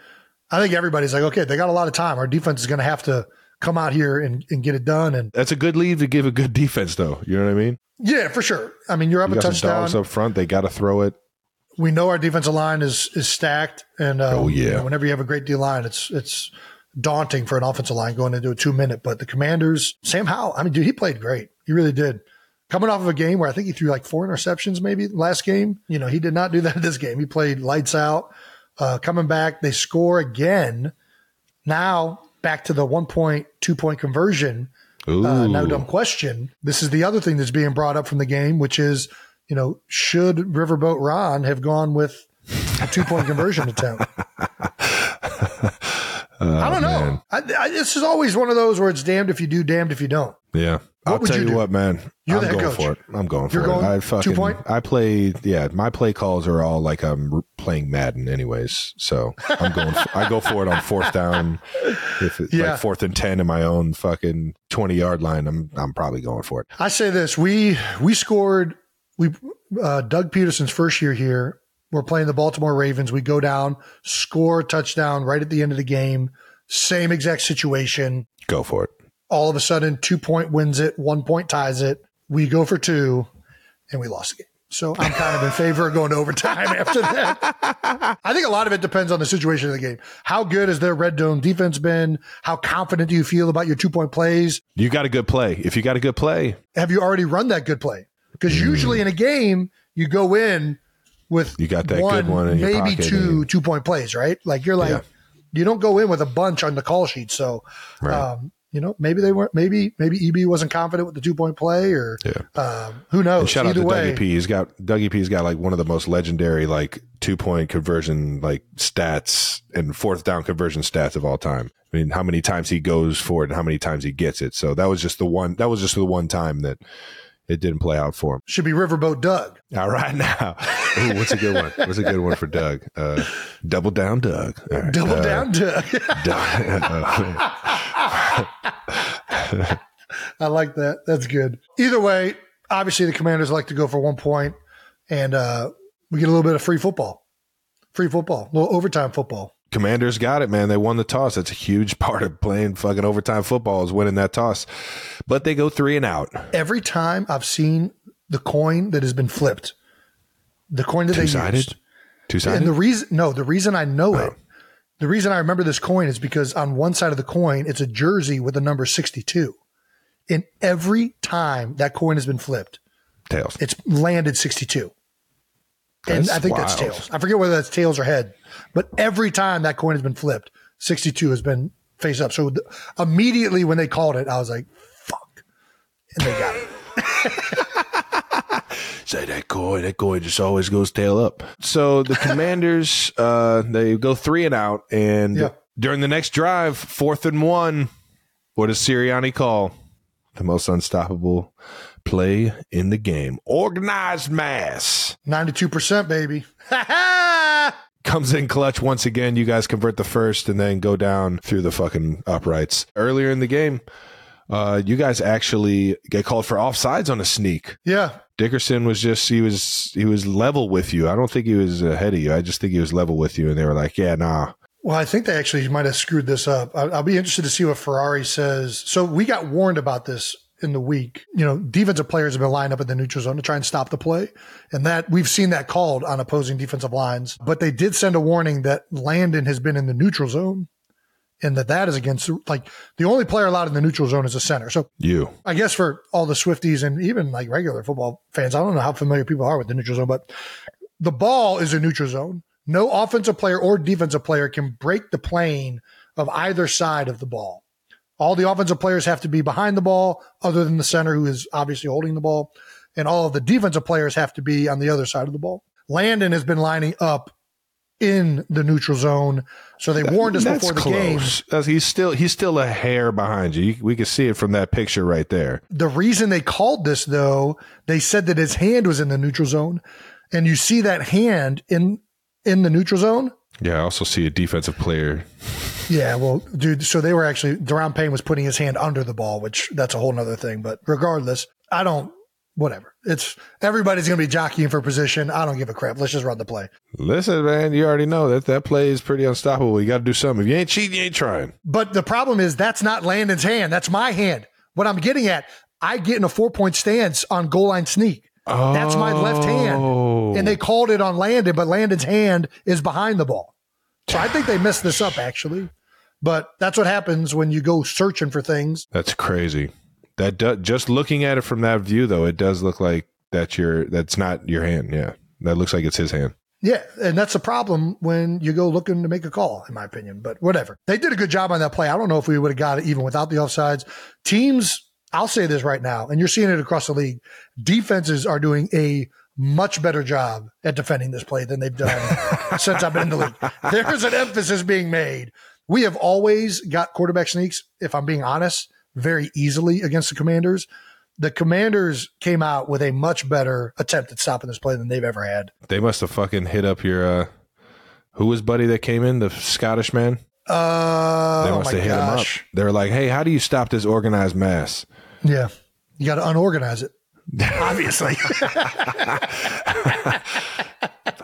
I think everybody's like, okay, they got a lot of time. Our defense is going to have to come out here and, and get it done. And That's a good lead to give a good defense, though. You know what I mean? yeah, for sure. I mean, you're up You a touchdown. dogs up front. They got to throw it. we know our defensive line is is stacked, and um, Oh, yeah. you know, whenever you have a great D line, it's it's daunting for an offensive line going into a two minute. But the Commanders, Sam Howell, I mean, dude, he played great. He really did. Coming off of a game where I think he threw like four interceptions, maybe last game. You know, he did not do that this game. He played lights out. Uh, coming back, they score again. Now back to the one point, two point conversion. Uh, no dumb question. This is the other thing that's being brought up from the game, which is, you know, should Riverboat Ron have gone with a two point conversion attempt? I don't know. I, I, this is always one of those where it's damned if you do, damned if you don't. Yeah. I'll tell you you, what, man. You're I'm going coach. for it. I'm going You're for going it. I two point? I play yeah, my play calls are all like I'm playing Madden anyways. So I'm going for, I go for it on fourth down. If it's Yeah. like fourth and 10 in my own fucking 20 yard line, I'm I'm probably going for it. I say this: we we scored. We uh, Doug Pederson's first year here. We're playing the Baltimore Ravens. We go down, score a touchdown right at the end of the game. Same exact situation. Go for it. All of a sudden, two point wins it, one point ties it. We go for two, and we lost the game. So I'm kind of in favor of going to overtime after that. I think a lot of it depends on the situation of the game. How good has their red zone defense been? How confident do you feel about your two point plays? You got a good play. If you got a good play, Have you already run that good play? Because usually in a game, you go in with You got that good one in maybe two two point plays, right? Like you're like Yeah. you don't go in with a bunch on the call sheet. So Right. um, you know, maybe they weren't maybe maybe EB wasn't confident with the two point play or Yeah. um, who knows. And shout out Either to way, Dougie P. He's got Dougie P's got like one of the most legendary like two point conversion like stats and fourth down conversion stats of all time. I mean, how many times he goes for it and how many times he gets it. So that was just the one. That was just the one time that it didn't play out for him. should be Riverboat Doug. All right now, Ooh, what's a good one? What's a good one for Doug? Uh, double down, Doug. Right. Double Uh, down Doug. I like that. That's good. Either way, obviously the commanders like to go for one point and uh, we get a little bit of free football. Free football, a little overtime football. Commanders got it, man. They won the toss. That's a huge part of playing fucking overtime football is winning that toss. But they go three and out. Every time I've seen the coin that has been flipped, the coin that Two they used, Two sided. and the reason no, the reason I know Oh. it, the reason I remember this coin is because on one side of the coin it's a jersey with the number sixty-two, and every time that coin has been flipped, Tails. it's landed 62. And I think that's tails. I forget whether that's tails or head, but every time that coin has been flipped, 62 has been face up. So th- immediately when they called it, I was like, fuck. And they got it. Say that coin. That coin just always goes tail up. So the Commanders, uh, they go three and out, and Yeah. during the next drive, fourth and one, what does Sirianni call the most unstoppable play in the game? Organized mass. 92%, baby. comes in clutch once again. You guys convert the first and then go down through the fucking uprights. Earlier in the game, uh, you guys actually get called for offsides on a sneak. yeah. Dickerson was just he was he was level with you. I don't think he was ahead of you. I just think he was level with you, and they were like, "Yeah, nah." Well, I think they actually might have screwed this up. I- I'll be interested to see what Ferrari says. So we got warned about this in the week. You know, defensive players have been lined up in the neutral zone to try and stop the play. And that we've seen that called on opposing defensive lines. But they did send a warning that Landon has been in the neutral zone and that that is against, like, the only player allowed in the neutral zone is a center. So You I guess for all the Swifties and even like regular football fans, I don't know how familiar people are with the neutral zone, but the ball is a neutral zone. No offensive player or defensive player can break the plane of either side of the ball. All the offensive players have to be behind the ball, other than the center who is obviously holding the ball. And all of the defensive players have to be on the other side of the ball. Landon has been lining up in the neutral zone. So they warned us That's before the close. game. He's still he's still a hair behind you. you. We can see it from that picture right there. The reason they called this though, they said that his hand was in the neutral zone, and you see that hand in in the neutral zone. Yeah, I also see a defensive player. Yeah, well, dude, so they were actually Da'Ron Payne was putting his hand under the ball, which that's a whole nother thing. But regardless, I don't. Whatever. It's everybody's gonna be jockeying for position. I don't give a crap. Let's just run the play. Listen, man, you already know that that play is pretty unstoppable. You got to do something. If you ain't cheating, you ain't trying. But the problem is that's not Landon's hand. That's my hand. What I'm getting at, I get in a four point stance on goal line sneak. That's my left hand. Oh. And they oh. called it on Landon, but Landon's hand is behind the ball. So I think they messed this up actually. But that's what happens when you go searching for things. That's crazy. That do, just looking at it from that view, though, it does look like that's your that's not your hand. Yeah, that looks like it's his hand. Yeah, and that's a problem when you go looking to make a call, in my opinion. But whatever. They did a good job on that play. I don't know if we would have got it even without the offsides. Teams, I'll say this right now, and you're seeing it across the league. Defenses are doing a much better job at defending this play than they've done since I've been in the league. There's an emphasis being made. We have always got quarterback sneaks, if I'm being honest, very easily against the commanders. The commanders came out with a much better attempt at stopping this play than they've ever had. They must have fucking hit up your uh who was buddy that came in, the Scottish man? Uh, They oh must my have hit him up. They were like, Hey, how do you stop this organized mass? Yeah. You got to unorganize it. Obviously.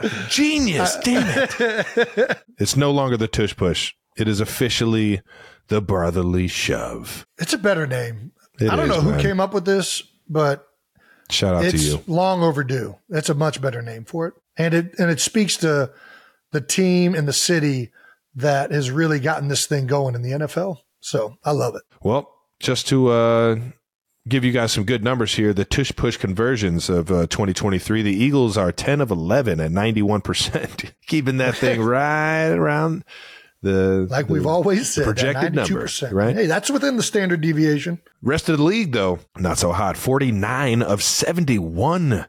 Genius, damn it. it's no longer the tush push. It is officially the brotherly shove. it's a better name. It I don't is, know who man. came up with this, but Shout out it's to you. long overdue. That's a much better name for it, and it and it speaks to the team and the city that has really gotten this thing going in the NFL. So I love it. Well, just to uh, give you guys some good numbers here, the tush push conversions of uh, 2023, the Eagles are 10 of 11 at 91%, keeping that thing right around the Like the we've always said, projected number, 92%. right? Hey, that's within the standard deviation. Rest of the league, though, not so hot. 49 of 71,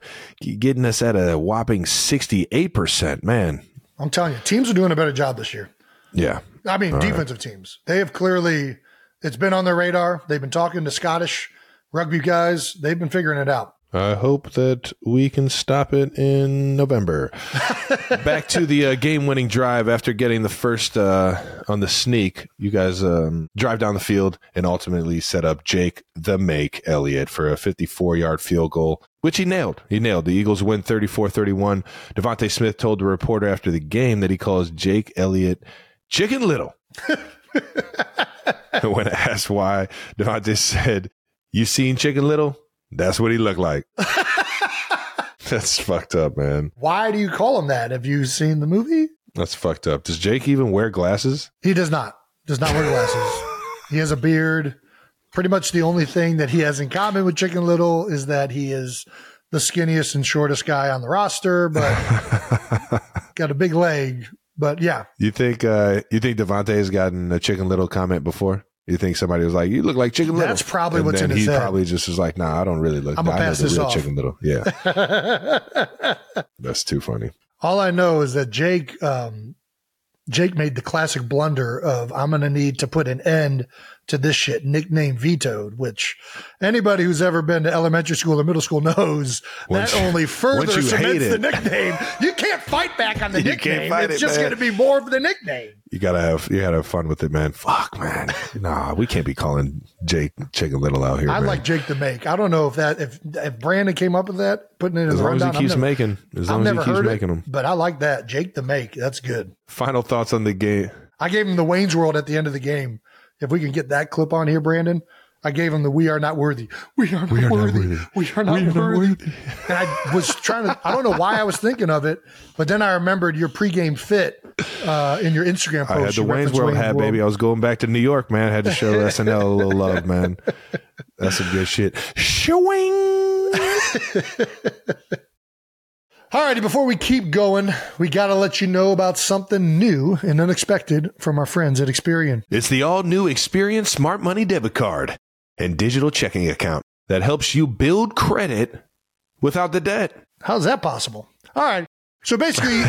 getting us at a whopping 68%. Man, I'm telling you, teams are doing a better job this year. yeah. I mean, defensive teams. They have clearly, it's been on their radar. They've been talking to Scottish rugby guys. They've been figuring it out. I hope that we can stop it in November. Back to the uh, game-winning drive after getting the first uh, on the sneak. You guys um, drive down the field and ultimately set up Jake the Make Elliott for a 54-yard field goal, which he nailed. He nailed. The Eagles win 34-31. DeVonta Smith told the reporter after the game that he calls Jake Elliott Chicken Little. when asked why, DeVonta said, "You seen Chicken Little? That's what he looked like." That's fucked up, man. Why do you call him that? Have you seen the movie? That's fucked up. Does Jake even wear glasses? He does not. Does not wear glasses. he has a beard. Pretty much the only thing that he has in common with Chicken Little is that he is the skinniest and shortest guy on the roster, but got a big leg. But yeah, You think uh you think DeVonta has gotten a Chicken Little comment before? You think somebody was like, "You look like Chicken Little"? That's probably and what's in his he head. probably just was like, "Nah, I don't really look. I'ma I know pass the real off." Chicken Little." Yeah, that's too funny. all I know is that Jake, um, Jake made the classic blunder of I'm going to need to put an end to this shit, nickname vetoed, which anybody who's ever been to elementary school or middle school knows Once that you- only further once you hate cements the nickname. You can't fight back on the You nickname. It's it, just going to be more of the nickname. You gotta have you gotta have fun with it, man. Fuck, man. Nah, we can't be calling Jake Chicken Little out here. I man. like Jake the Make. I don't know if that if if Brandon came up with that, putting it in as long as he keeps never, making, as I've long as he keeps making it, them. but I like that Jake the Make. That's good. Final thoughts on the game. I gave him the Wayne's World at the end of the game. If we can get that clip on here, Brandon, I gave him the "We are not worthy." We are not, are not worthy. worthy. We are not We are not worthy. worthy. And I was trying to. I don't know why I was thinking of it, but then I remembered your pregame fit uh, in your Instagram post. I had the Wayne's World hat, World. baby. I was going back to New York, man. I had to show SNL a little love, man. That's some good shit. Showing. All righty, before we keep going, we got to let you know about something new and unexpected from our friends at Experian. It's the all new Experian Smart Money debit card and digital checking account that helps you build credit without the debt. How's that possible? All right. So basically,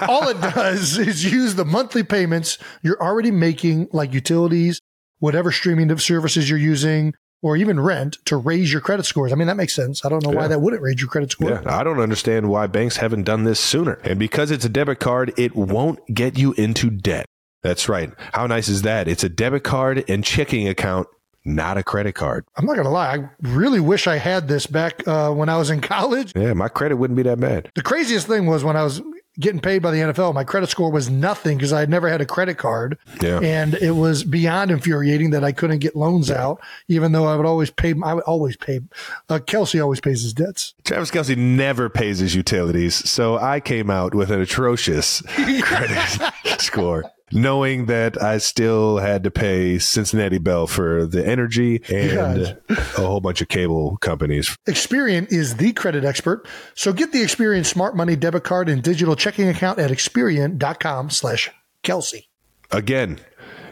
all it does is use the monthly payments you're already making, like utilities, whatever streaming of services you're using, or even rent to raise your credit scores. I mean, that makes sense. I don't know why that wouldn't raise your credit score. Yeah, I don't understand why banks haven't done this sooner. And because it's a debit card, it won't get you into debt. That's right. How nice is that? It's a debit card and checking account, not a credit card. I'm not going to lie. I really wish I had this back uh, when I was in college. Yeah, my credit wouldn't be that bad. The craziest thing was when I was getting paid by the NFL, my credit score was nothing because I had never had a credit card. Yeah. And it was beyond infuriating that I couldn't get loans out, even though I would always pay, I would always pay. Uh, Kelce always pays his debts. Travis Kelce never pays his utilities, so I came out with an atrocious credit score, knowing that I still had to pay Cincinnati Bell for the energy and a whole bunch of cable companies. Experian is the credit expert. So get the Experian Smart Money debit card and digital checking account at Experian.com slash Kelce. Again,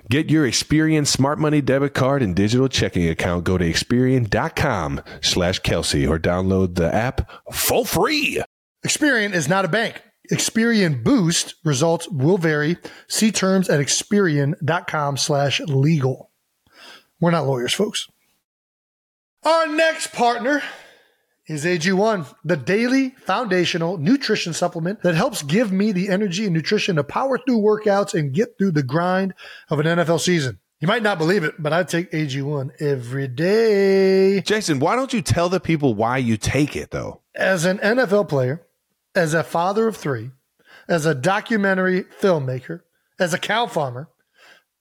get your Experian Smart Money debit card and digital checking account. Go to Experian.com slash Kelce or download the app for free. Experian is not a bank. Experian Boost results will vary. See terms at Experian.com slash legal. We're not lawyers, folks. Our next partner is AG1, the daily foundational nutrition supplement that helps give me the energy and nutrition to power through workouts and get through the grind of an NFL season. You might not believe it, but I take AG1 every day. Jason, why don't you tell the people why you take it, though? As an NFL player, as a father of three, as a documentary filmmaker, as a cow farmer,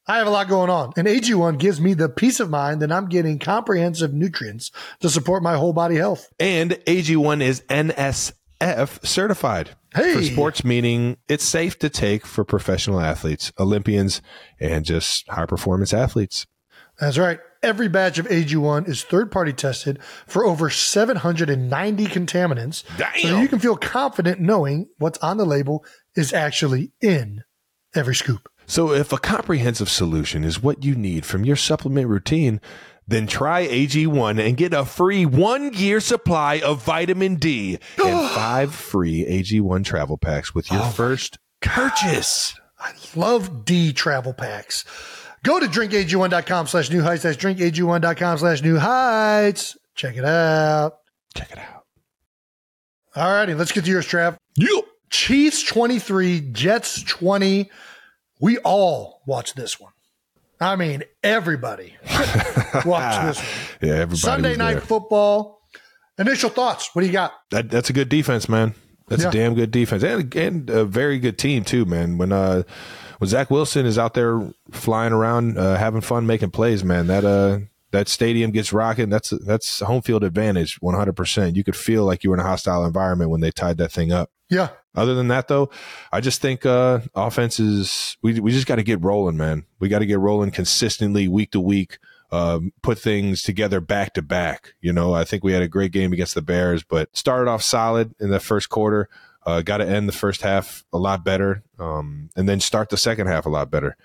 I have a lot going on, and AG1 gives me the peace of mind that I'm getting comprehensive nutrients to support my whole body health. And AG1 is NSF certified. Hey. For sports, meaning it's safe to take for professional athletes, Olympians, and just high performance athletes. That's right. Every batch of AG1 is third party tested for over 790 contaminants. So you can feel confident knowing what's on the label is actually in every scoop. So, if a comprehensive solution is what you need from your supplement routine, then try AG1 and get a free one year supply of vitamin D and five free AG1 travel packs with your oh first purchase. I love D travel packs. Go to drinkag1.com slash new heights. That's drinkag1.com slash new heights. Check it out. Check it out. All righty, let's get to yours, Trav. Yep. Chiefs 23, Jets 20. We all watched this one. I mean, everybody watched this one. Yeah, everybody. Sunday night football. Initial thoughts. What do you got? That, that's a good defense, man. That's Yeah. a damn good defense, and, and a very good team too, man. When uh, when Zach Wilson is out there flying around, uh, having fun, making plays, man, that uh, that stadium gets rocking. That's that's home field advantage, one hundred percent. You could feel like you were in a hostile environment when they tied that thing up. Yeah. Other than that, though, I just think uh, offense is we we just got to get rolling, man. We got to get rolling consistently, week to week. Um, put things together back to back. You know, I think we had a great game against the Bears, but started off solid in the first quarter. Uh, got to end the first half a lot better, um, and then start the second half a lot better.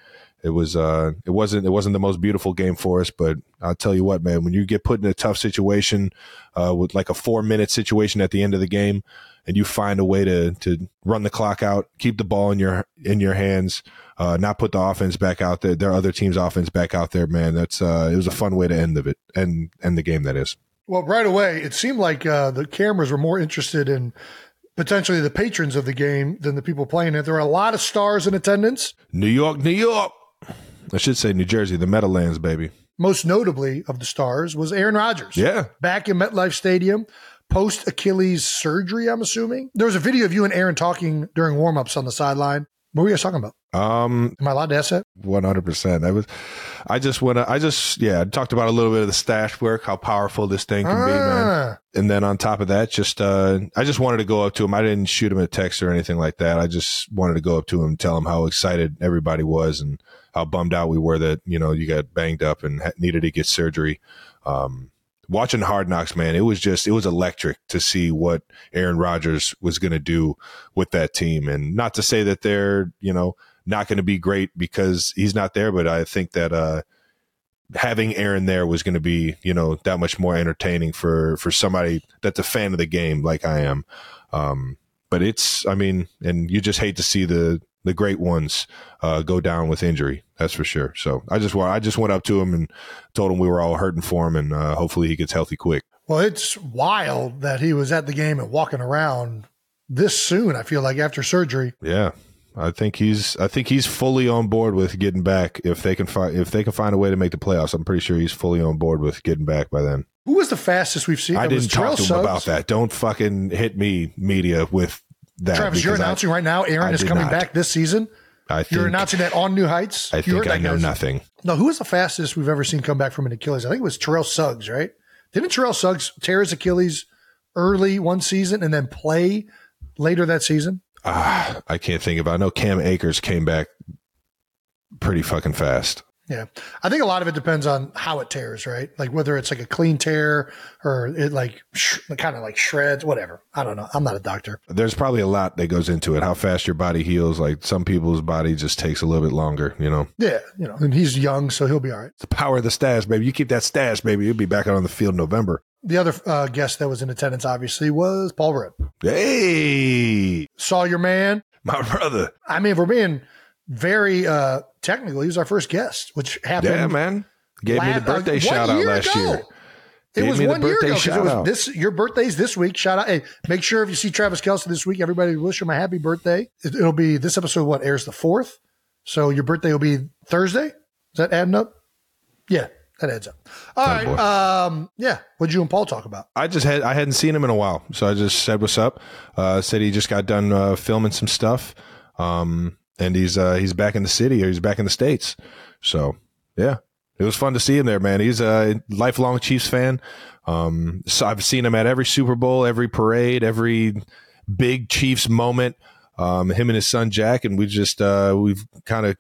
It was uh, it wasn't it wasn't the most beautiful game for us, but I'll tell you what, man, when you get put in a tough situation uh, with like a four minute situation at the end of the game, and you find a way to to run the clock out, keep the ball in your in your hands, uh, not put the offense back out there, their other team's offense back out there, man. That's uh, it was a fun way to end of it and end the game. That is. Well, right away, it seemed like uh, the cameras were more interested in potentially the patrons of the game than the people playing it. There were a lot of stars in attendance, New York, New York. I should say New Jersey, the Meadowlands, baby. most notably of the stars was Aaron Rodgers. Yeah. Back in MetLife Stadium, post Achilles surgery, I'm assuming. There was a video of you and Aaron talking during warmups on the sideline. What were you guys talking about? Um, Am I allowed to ask that? One hundred percent. I was, I just want to. I just yeah. I talked about a little bit of the stash work, how powerful this thing can be, man. Ah, And then on top of that, just uh, I just wanted to go up to him. I didn't shoot him a text or anything like that. I just wanted to go up to him and tell him how excited everybody was and how bummed out we were that you know you got banged up and needed to get surgery. Um, watching Hard Knocks, man, it was just it was electric to see what Aaron Rodgers was going to do with that team. And not to say that they're you know not going to be great because he's not there, but I think that uh, having Aaron there was going to be, you know, that much more entertaining for for somebody that's a fan of the game like I am. Um, but it's, I mean, and you just hate to see the the great ones uh, go down with injury. That's for sure. So I just I just went up to him and told him we were all hurting for him, and uh, hopefully he gets healthy quick. well, it's wild that he was at the game and walking around this soon. I feel like after surgery. Yeah. I think he's. I think he's fully on board with getting back. If they can find, if they can find a way to make the playoffs, I'm pretty sure he's fully on board with getting back by then. Who was the fastest we've seen? I It didn't talk to him about that. Don't fucking hit me, media, with that. Travis, you're because I- announcing right now Aaron I is coming not. back this season. I think, You're announcing that on New Heights. I think I know guys? nothing. No, who was the fastest we've ever seen come back from an Achilles? I think it was Terrell Suggs, right? Didn't Terrell Suggs tear his Achilles early one season and then play later that season? Ah, I can't think of. it. I know Cam Akers came back pretty fucking fast. Yeah. I think a lot of it depends on how it tears, right? Like whether it's like a clean tear or it like sh- kind of like shreds, whatever. I don't know. I'm not a doctor. There's probably a lot that goes into it. How fast your body heals. Like some people's body just takes a little bit longer. You know, Yeah. You know, and he's young, so he'll be all right. the power of the stash, baby. You keep that stash, baby. You'll be back out on the field in November. The other uh, guest that was in attendance, obviously, was Paul Rudd. Hey, Saw your man. my brother. I mean, if we're being very uh, technical, he was our first guest, which happened. Yeah, man. Gave me the birthday uh, shout out last ago. year. It Gave was one year birthday ago because it was this. Your birthday's this week. Shout out! Hey, make sure if you see Travis Kelce this week, everybody wish him a happy birthday. It, it'll be this episode. What airs the fourth, so your birthday will be Thursday. Is that adding up? Yeah, that adds up. All Atta right. boy. Um, yeah. What'd you and Paul talk about? I just had I hadn't seen him in a while, so I just said what's up. Uh, said he just got done uh, filming some stuff. Um, and he's uh, he's back in the city or he's back in the states. So yeah, it was fun to see him there, man. He's a lifelong Chiefs fan. Um, so I've seen him at every Super Bowl, every parade, every big Chiefs moment. Um, him and his son Jack, and we just uh, we've kind of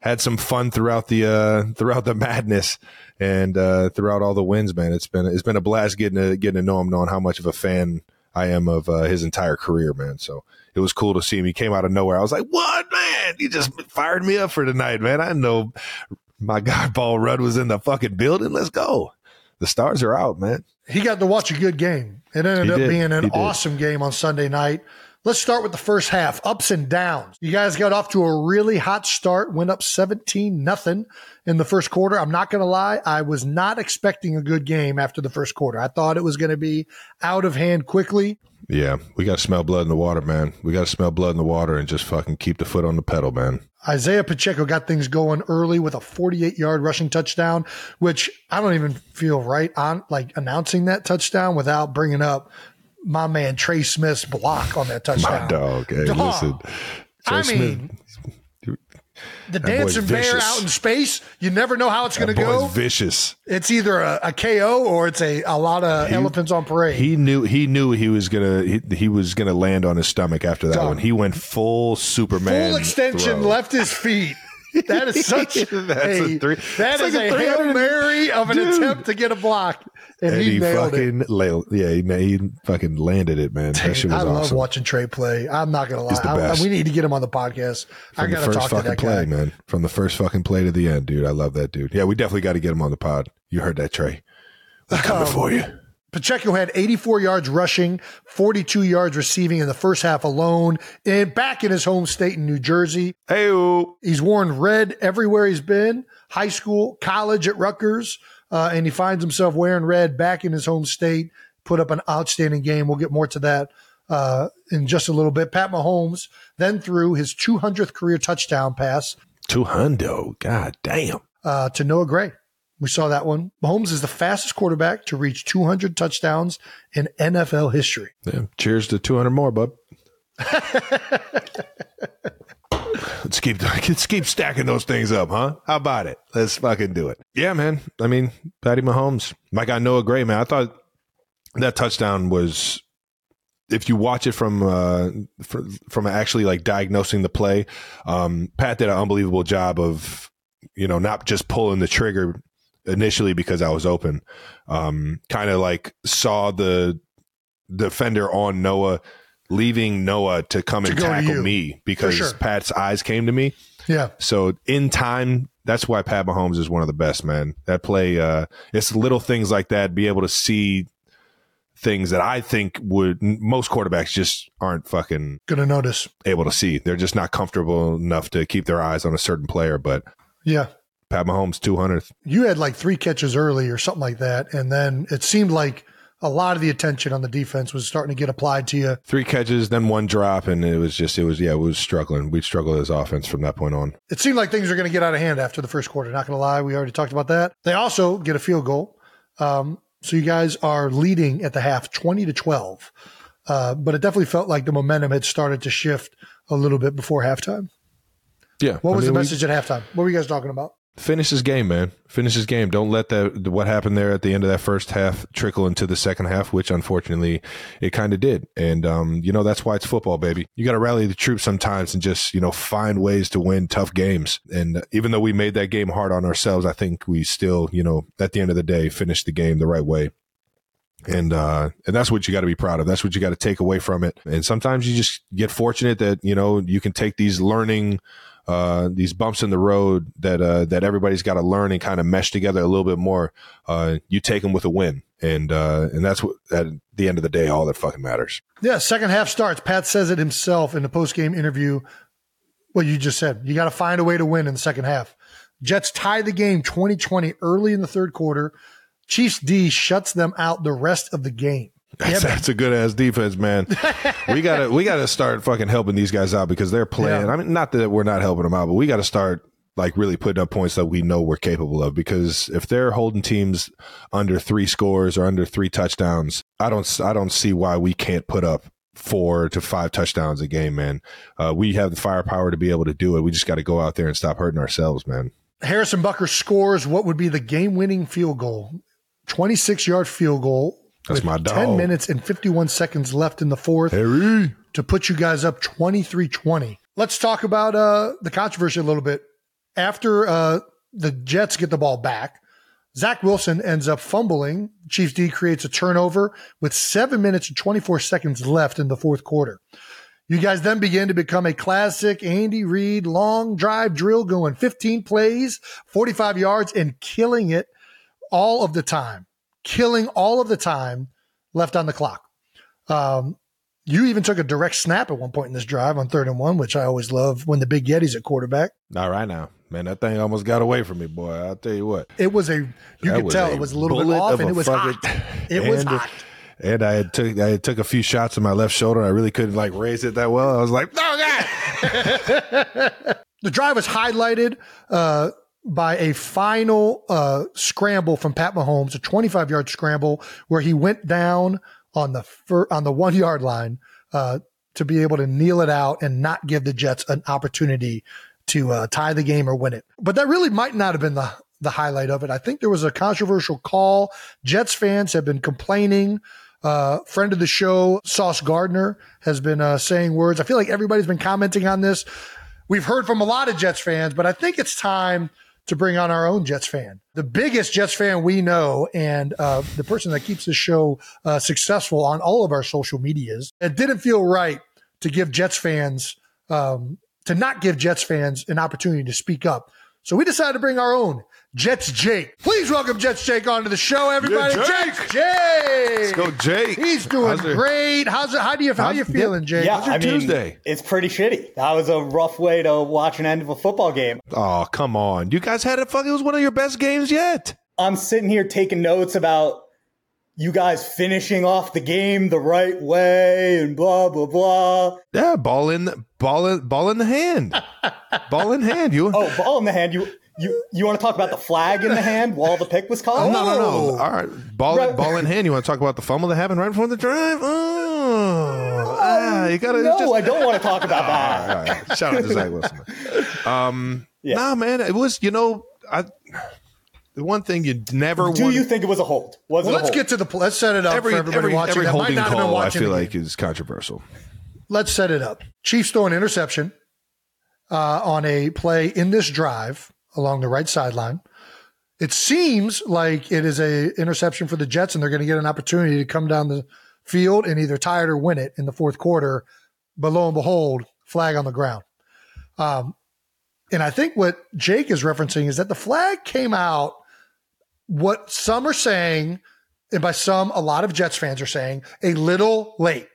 had some fun throughout the uh, throughout the madness and uh, throughout all the wins, man. It's been it's been a blast getting to getting to know him, knowing how much of a fan I am of uh, his entire career, man. So it was cool to see him. He came out of nowhere. I was like, "What, man? He just fired me up for tonight, man. I know my guy Paul Rudd was in the fucking building. Let's go. The stars are out, man. He got to watch a good game. It ended He up did. being an awesome game on Sunday night. Let's start with the first half. Ups and downs. You guys got off to a really hot start, went up 17 nothing in the first quarter. I'm not going to lie. I was not expecting a good game after the first quarter. I thought it was going to be out of hand quickly. Yeah, we got to smell blood in the water, man. We got to smell blood in the water and just fucking keep the foot on the pedal, man. Isiah Pacheco got things going early with a 48 yard rushing touchdown, which I don't even feel right on like announcing that touchdown without bringing up my man Trey Smith's block on that touchdown. My dog. Hey, Dog. listen. I Trey mean, the dancing bear out in space, you never know how it's going to go. vicious. It's either a, a KO or it's a, a lot of elephants on parade. He knew he knew he was gonna he, he was gonna land on his stomach after that Dog. one. He went full Superman. Full extension throw. left his feet. That is such That's a, a three- that is like a a hail mary of an Dude. attempt to get a block, and, And he, he, nailed it. fucking la- yeah, he, he fucking landed it, man. That shit was I love awesome. watching Trey play. I'm not gonna lie. He's the I- best. we need to get him on the podcast. From the gotta first talk to fucking that play, guy. man. From the first fucking play to the end, dude. I love that dude. Yeah, we definitely got to get him on the pod. You heard that, Trey? We're coming um, for you. Pacheco had 84 yards rushing, 42 yards receiving in the first half alone, and back in his home state in New Jersey. Hey, He's worn red everywhere he's been, high school, college at Rutgers, uh, and he finds himself wearing red back in his home state. Put up an outstanding game. We'll get more to that uh, in just a little bit. Pat Mahomes then threw his 200th career touchdown pass two hundo. God damn. uh, to Noah Gray. We saw that one. Mahomes is the fastest quarterback to reach 200 touchdowns in NFL history. Yeah. Cheers to 200 more, bub. let's keep let's keep stacking those things up, huh? How about it? Let's fucking do it. Yeah, man. I mean, Patty Mahomes. My guy Noah Gray, man. I thought that touchdown was if you watch it from uh fr- from actually like diagnosing the play, um Pat did an unbelievable job of you know not just pulling the trigger initially because I was open. Um kind of like saw the defender on Noah leaving Noah to come To and tackle me because sure. Pat's eyes came to me. Yeah. So in time, that's why Pat Mahomes is one of the best, man. That play, uh, it's little things like that, be able to see things that I think would most quarterbacks just aren't fucking Going to notice. able to see. They're just not comfortable enough to keep their eyes on a certain player. But Yeah. Pat Mahomes, 200th. You had like three catches early or something like that. And then it seemed like a lot of the attention on the defense was starting to get applied to you. Three catches, then one drop, and it was just, it was, yeah, it was struggling. We struggled as offense from that point on. It seemed like things were going to get out of hand after the first quarter. Not going to lie. We already talked about that. They also get a field goal. Um, so you guys are leading at the half 20 to 12. Uh, but it definitely felt like the momentum had started to shift a little bit before halftime. Yeah. What I was mean, the we- message at halftime? What were you guys talking about? Finish his game, man. Finish his game. Don't let that what happened there at the end of that first half trickle into the second half, which unfortunately it kind of did. And um, you know that's why it's football, baby. You got to rally the troops sometimes and just you know find ways to win tough games. And even though we made that game hard on ourselves, I think we still you know at the end of the day finished the game the right way. And uh, and that's what you got to be proud of. That's what you got to take away from it. And sometimes you just get fortunate that you know you can take these learning uh, these bumps in the road that uh, that everybody's got to learn and kind of mesh together a little bit more. Uh, you take them with a win, and uh, and that's what at the end of the day, all that fucking matters. Yeah, second half starts. Pat says it himself in the post game interview. What you just said, you got to find a way to win in the second half. Jets tie the game 2020 early in the third quarter. Chiefs D shuts them out the rest of the game. That's, Yeah, that's a good ass defense, man. we gotta we gotta start fucking helping these guys out because they're playing. Yeah. I mean, not that we're not helping them out, but we got to start like really putting up points that we know we're capable of. Because if they're holding teams under three scores or under three touchdowns, I don't I don't see why we can't put up four to five touchdowns a game, man. Uh, we have the firepower to be able to do it. We just got to go out there and stop hurting ourselves, man. Harrison Butker scores what would be the game winning field goal 26 yard field goal. That's my dog. 10 minutes and 51 seconds left in the fourth Harry. to put you guys up 23 20. Let's talk about uh, the controversy a little bit. After uh, the Jets get the ball back, Zach Wilson ends up fumbling. Chiefs D creates a turnover with seven minutes and 24 seconds left in the fourth quarter. You guys then begin to become a classic Andy Reid long drive drill going 15 plays, 45 yards, and killing it all of the time, killing all of the time left on the clock. Um, you even took a direct snap at one point in this drive on third and one, which I always love when the big Yeti's at quarterback. Not right now, man. That thing almost got away from me, boy. I'll tell you what. It was a, you That could tell it was a little bit off of and it was hot. It was and- hot. And I had took I had took a few shots in my left shoulder. I really couldn't like raise it that well. I was like, oh god. The drive was highlighted uh, by a final uh, scramble from Pat Mahomes, a 25 yard scramble where he went down on the fir- on the one yard line uh, to be able to kneel it out and not give the Jets an opportunity to uh, tie the game or win it. But that really might not have been the the highlight of it. I think there was a controversial call. Jets fans have been complaining. Uh, friend of the show, Sauce Gardner, has been uh, saying words. I feel like everybody's been commenting on this. We've heard from a lot of Jets fans, but I think it's time to bring on our own Jets fan, the biggest Jets fan we know, and uh, the person that keeps the show uh, successful on all of our social medias. It didn't feel right to give Jets fans, um, to not give Jets fans an opportunity to speak up. So we decided to bring our own Jets Jake. Please welcome Jets Jake onto the show, everybody. Yeah, Jets Jake. Let's go, Jake. He's doing How's it- great. How's it? How do you? How How's- you feeling, Jake? Yeah, How's your I mean, Tuesday? it's pretty shitty. That was a rough way to watch an end of a football game. Oh, come on. You guys had a fuck. It was one of your best games yet. I'm sitting here taking notes about you guys finishing off the game the right way and blah blah blah. Yeah, ball in, ball in, ball in the hand, ball in hand. You. Oh, ball in the hand. You you you want to talk about the flag in the hand while the pick was called? no, no, no. All right, ball, Right. ball in hand. You want to talk about the fumble that happened right before the drive? Oh, ah, you gotta. No, just, I don't want to talk about that. All right. Shout out to Zach Wilson. Um, Yeah. Nah, man, it was. You know, I. The one thing you never Do want. you think it was a hold? Was Well, it a let's hold? get to the. pl- Let's set it up every for everybody every, watching every that might holding not have been call, I feel like game. is controversial. Let's set it up. Chiefs throw an interception uh, on a play in this drive along the right sideline. It seems like it is a interception for the Jets, and they're going to get an opportunity to come down the field and either tie it or win it in the fourth quarter. But lo and behold, flag on the ground. Um, and I think what Jake is referencing is that the flag came out. What some are saying, and by some, a lot of Jets fans are saying, a little late.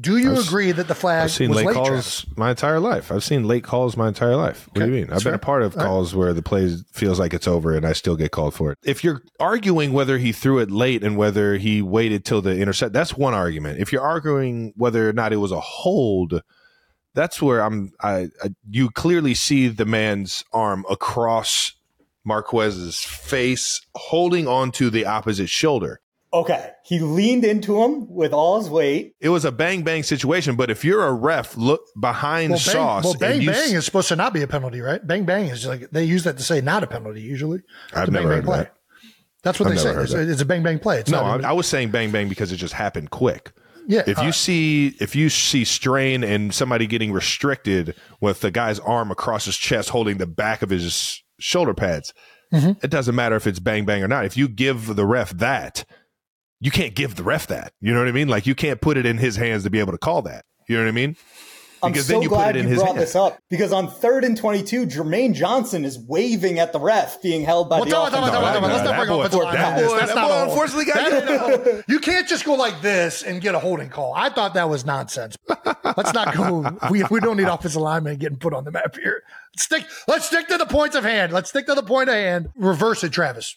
Do you I've- agree that the flag I've seen was late late? calls my entire life. I've seen late calls my entire life. What do you mean? I've that's been fair. a part of All right. calls where the play feels like it's over and I still get called for it. If you're arguing whether he threw it late and whether he waited till the intercept, that's one argument. If you're arguing whether or not it was a hold, that's where I'm. I, I you clearly see the man's arm across Marquez's face, holding onto the opposite shoulder. Okay, he leaned into him with all his weight. It was a bang bang situation, but if you're a ref, look behind Well, bang, Sauce. well, bang bang s- is supposed to not be a penalty, right? Bang bang is like they use that to say not a penalty usually. I've never bang heard bang of play. That's what I've they say. It's, that. it's a bang bang play. It's No, not I, I was saying bang bang because it just happened quick. yeah. If you right. see if you see strain and somebody getting restricted with the guy's arm across his chest holding the back of his shoulder pads, Mm-hmm. it doesn't matter if it's bang bang or not. If you give the ref that, you can't give the ref that. You know what I mean? Like you can't put it in his hands to be able to call that. You know what I mean? I'm so then you put glad it in you his brought hand. this up because on third and 22, Jermaine Johnson is waving at the ref being held by Well, the tell me, tell me, offensive tell me, tell me. Let's not bring that boy- offensive that into this. boy- That's that not boy unfortunately got That You can't just go like this and get a holding call. I thought that was nonsense. Let's not go. We, we don't need offensive linemen getting put on the map here. Stick. Let's stick to the points of hand. Let's stick to the point of hand. Reverse it, Travis.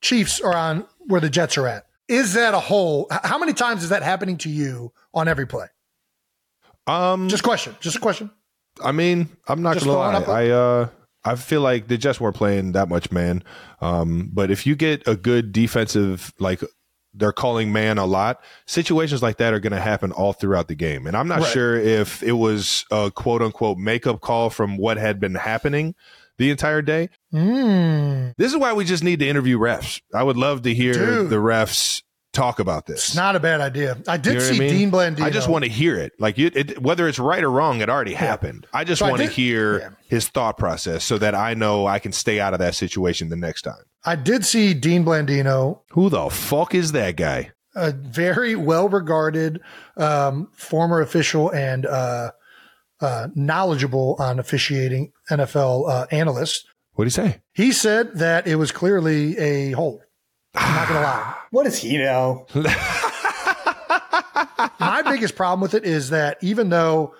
Chiefs are on where the Jets are at. Is that a hole? How many times is that happening to you on every play? Um, Just question. Just a question. I mean, I'm not Just gonna lie. I uh, I feel like they just weren't playing that much man. Um, but if you get a good defensive, like they're calling man a lot. Situations like that are going to happen all throughout the game. And I'm not Right. sure if it was a quote unquote makeup call from what had been happening the entire day. Mm, This is why we just need to interview refs. I would love to hear Dude. the refs talk about this. it's not a bad idea. I did You know see I mean? Dean Blandino. I just want to hear it. Like you, it, whether it's right or wrong, it already happened. I just So I want to hear yeah. his thought process so that I know I can stay out of that situation the next time. I did see Dean Blandino, Who the fuck is that guy? a very well regarded um, former official and uh, uh, knowledgeable on officiating NFL uh, analyst. What did he say? He said that it was clearly a hold. I'm not going to lie. What does he know? My biggest problem with it is that even though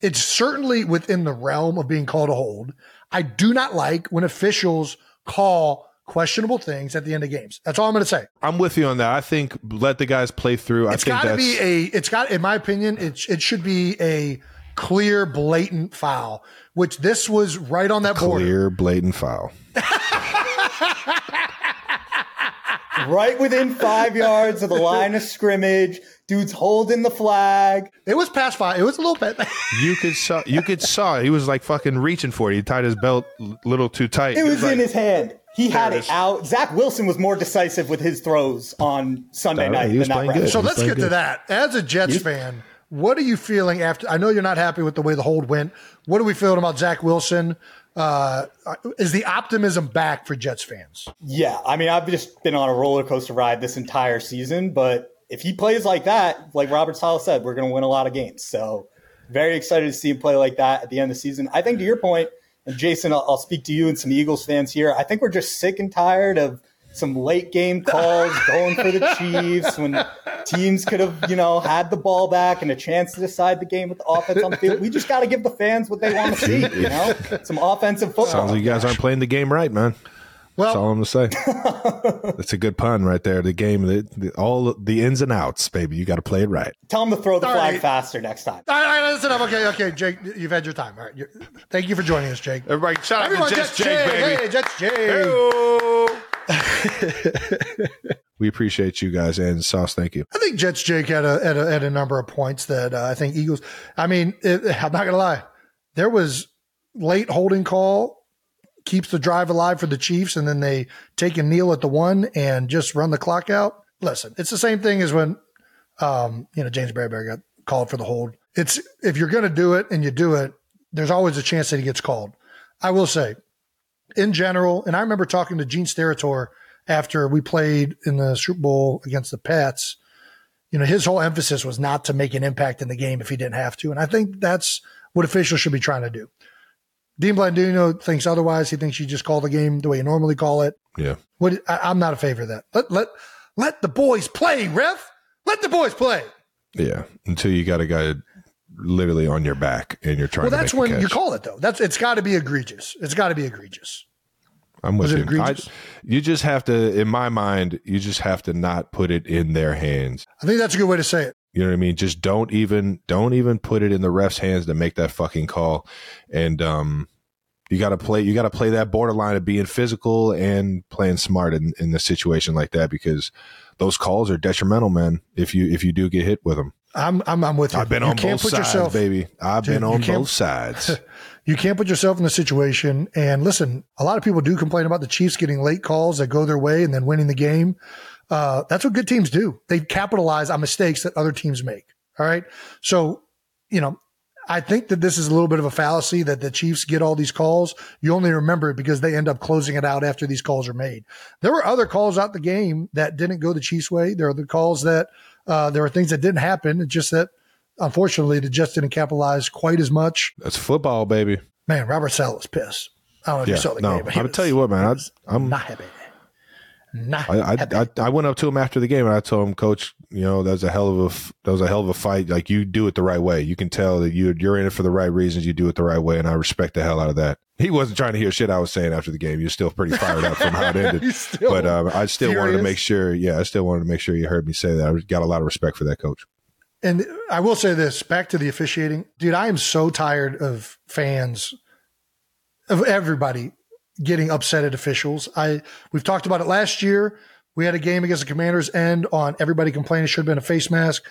it's certainly within the realm of being called a hold, I do not like when officials call questionable things at the end of games. That's all I'm going to say. I'm with you on that. I think let the guys play through. It's I think got to be a. It's got, in my opinion, it it should be a clear, blatant foul. Which this was right on that border. clear, blatant foul. right within five yards of the line of scrimmage. Dude's holding the flag. It was past five. It was a little bit. You could saw. You could saw. He was like fucking reaching for it. He tied his belt a little too tight. It He was like, in his hand. He had it it is. out. Zach Wilson was more decisive with his throws on Sunday All right, night he was than that good. so let's playing get to that. As a Jets fan, what are you feeling after? I know you're not happy with the way the hold went. What are we feeling about Zach Wilson? Uh, is the optimism back for Jets fans? Yeah, I mean, I've just been on a roller coaster ride this entire season, but if he plays like that, like Robert Saleh said, we're going to win a lot of games. So, very excited to see him play like that at the end of the season. I think to your point, and Jason, I'll, I'll speak to you and some Eagles fans here. I think we're just sick and tired of some late game calls going for the Chiefs when teams could have, you know, had the ball back and a chance to decide the game with the offense on the field. We just got to give the fans what they want to see, you know, some offensive football. Sounds like you guys aren't playing the game right, man. That's all I'm gonna say. That's a good pun right there. The game, the, the, all the ins and outs, baby. You got to play it right. Tell them to throw the All flag right. faster next time. all right, all right, listen up. Okay, okay, Jake, you've had your time. All right, You're- thank you for joining us, Jake. Everybody, shout Everyone, Jets, Jake, hey, Jets, Jake. we appreciate you guys and Sauce. Thank you. I think Jets Jake had a had a, had a number of points that uh, I think Eagles. I mean, it, I'm not gonna lie. There was late holding call keeps the drive alive for the Chiefs, and then they take a kneel at the one and just run the clock out. Listen, it's the same thing as when um, you know James Bradberry got called for the hold. It's if you're gonna do it and you do it, there's always a chance that he gets called. I will say, in general, and I remember talking to Gene Steratore after we played in the Super Bowl against the Pats you know, his whole emphasis was not to make an impact in the game if he didn't have to. And I think that's what officials should be trying to do. Dean Blandino thinks otherwise. He thinks you just call the game the way you normally call it. Yeah. What I, I'm not a favor of that. Let let let the boys play, ref. Let the boys play. Yeah. Until you got a guy literally on your back and you're trying Well, to that's when catch. you call it though. That's it's got to be egregious. It's got to be egregious. I'm with Was you. I, you just have to, in my mind, you just have to not put it in their hands. I think that's a good way to say it. You know what I mean? Just don't even don't even put it in the ref's hands to make that fucking call. And um you gotta play you gotta play that borderline of being physical and playing smart in, in a situation like that because those calls are detrimental, man, if you if you do get hit with them. I'm I'm, I'm with you. I've been you on can't both put sides, yourself, baby. I've Dude, been on both sides. you can't put yourself in the situation. And listen, a lot of people do complain about the Chiefs getting late calls that go their way and then winning the game. Uh, that's what good teams do. They capitalize on mistakes that other teams make. All right. So, you know, I think that this is a little bit of a fallacy that the Chiefs get all these calls. You only remember it because they end up closing it out after these calls are made. There were other calls out the game that didn't go the Chiefs' way. There are the calls that uh, there were things that didn't happen. It's just that unfortunately the Jets didn't capitalize quite as much. That's football, baby. Man, Robert Saleh was pissed. I don't know if you Yeah, saw the no, game. but I'll was- tell you what, man. I, I'm not happy. Not I, happy. I, I, I went up to him after the game and I told him, Coach, you know, that was a hell of a that was a hell of a fight. Like you do it the right way. You can tell that you you're in it for the right reasons. You do it the right way, and I respect the hell out of that. He wasn't trying to hear shit I was saying after the game. You're still pretty fired up from how it ended. But um, I still wanted to make sure. Yeah, I still wanted to make sure you heard me say that. I got a lot of respect for that coach. And I will say this back to the officiating. Dude, I am so tired of fans, of everybody getting upset at officials. I We've talked about it last year We had a game against the Commanders end on everybody complaining it should have been a face mask.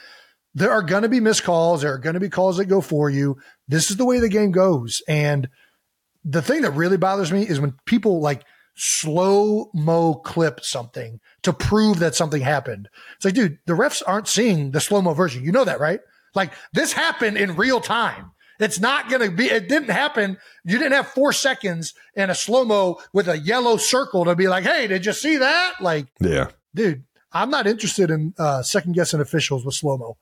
There are going to be missed calls. There are going to be calls that go for you. This is the way the game goes. And the thing that really bothers me is when people like slow mo clip something to prove that something happened. It's like, dude, the refs aren't seeing the slow mo version. You know that, right? Like this happened in real time. It's not going to be, it didn't happen. You didn't have four seconds and a slow mo with a yellow circle to be like, hey, did you see that? Like, Yeah. dude, I'm not interested in uh, second guessing officials with slow mo.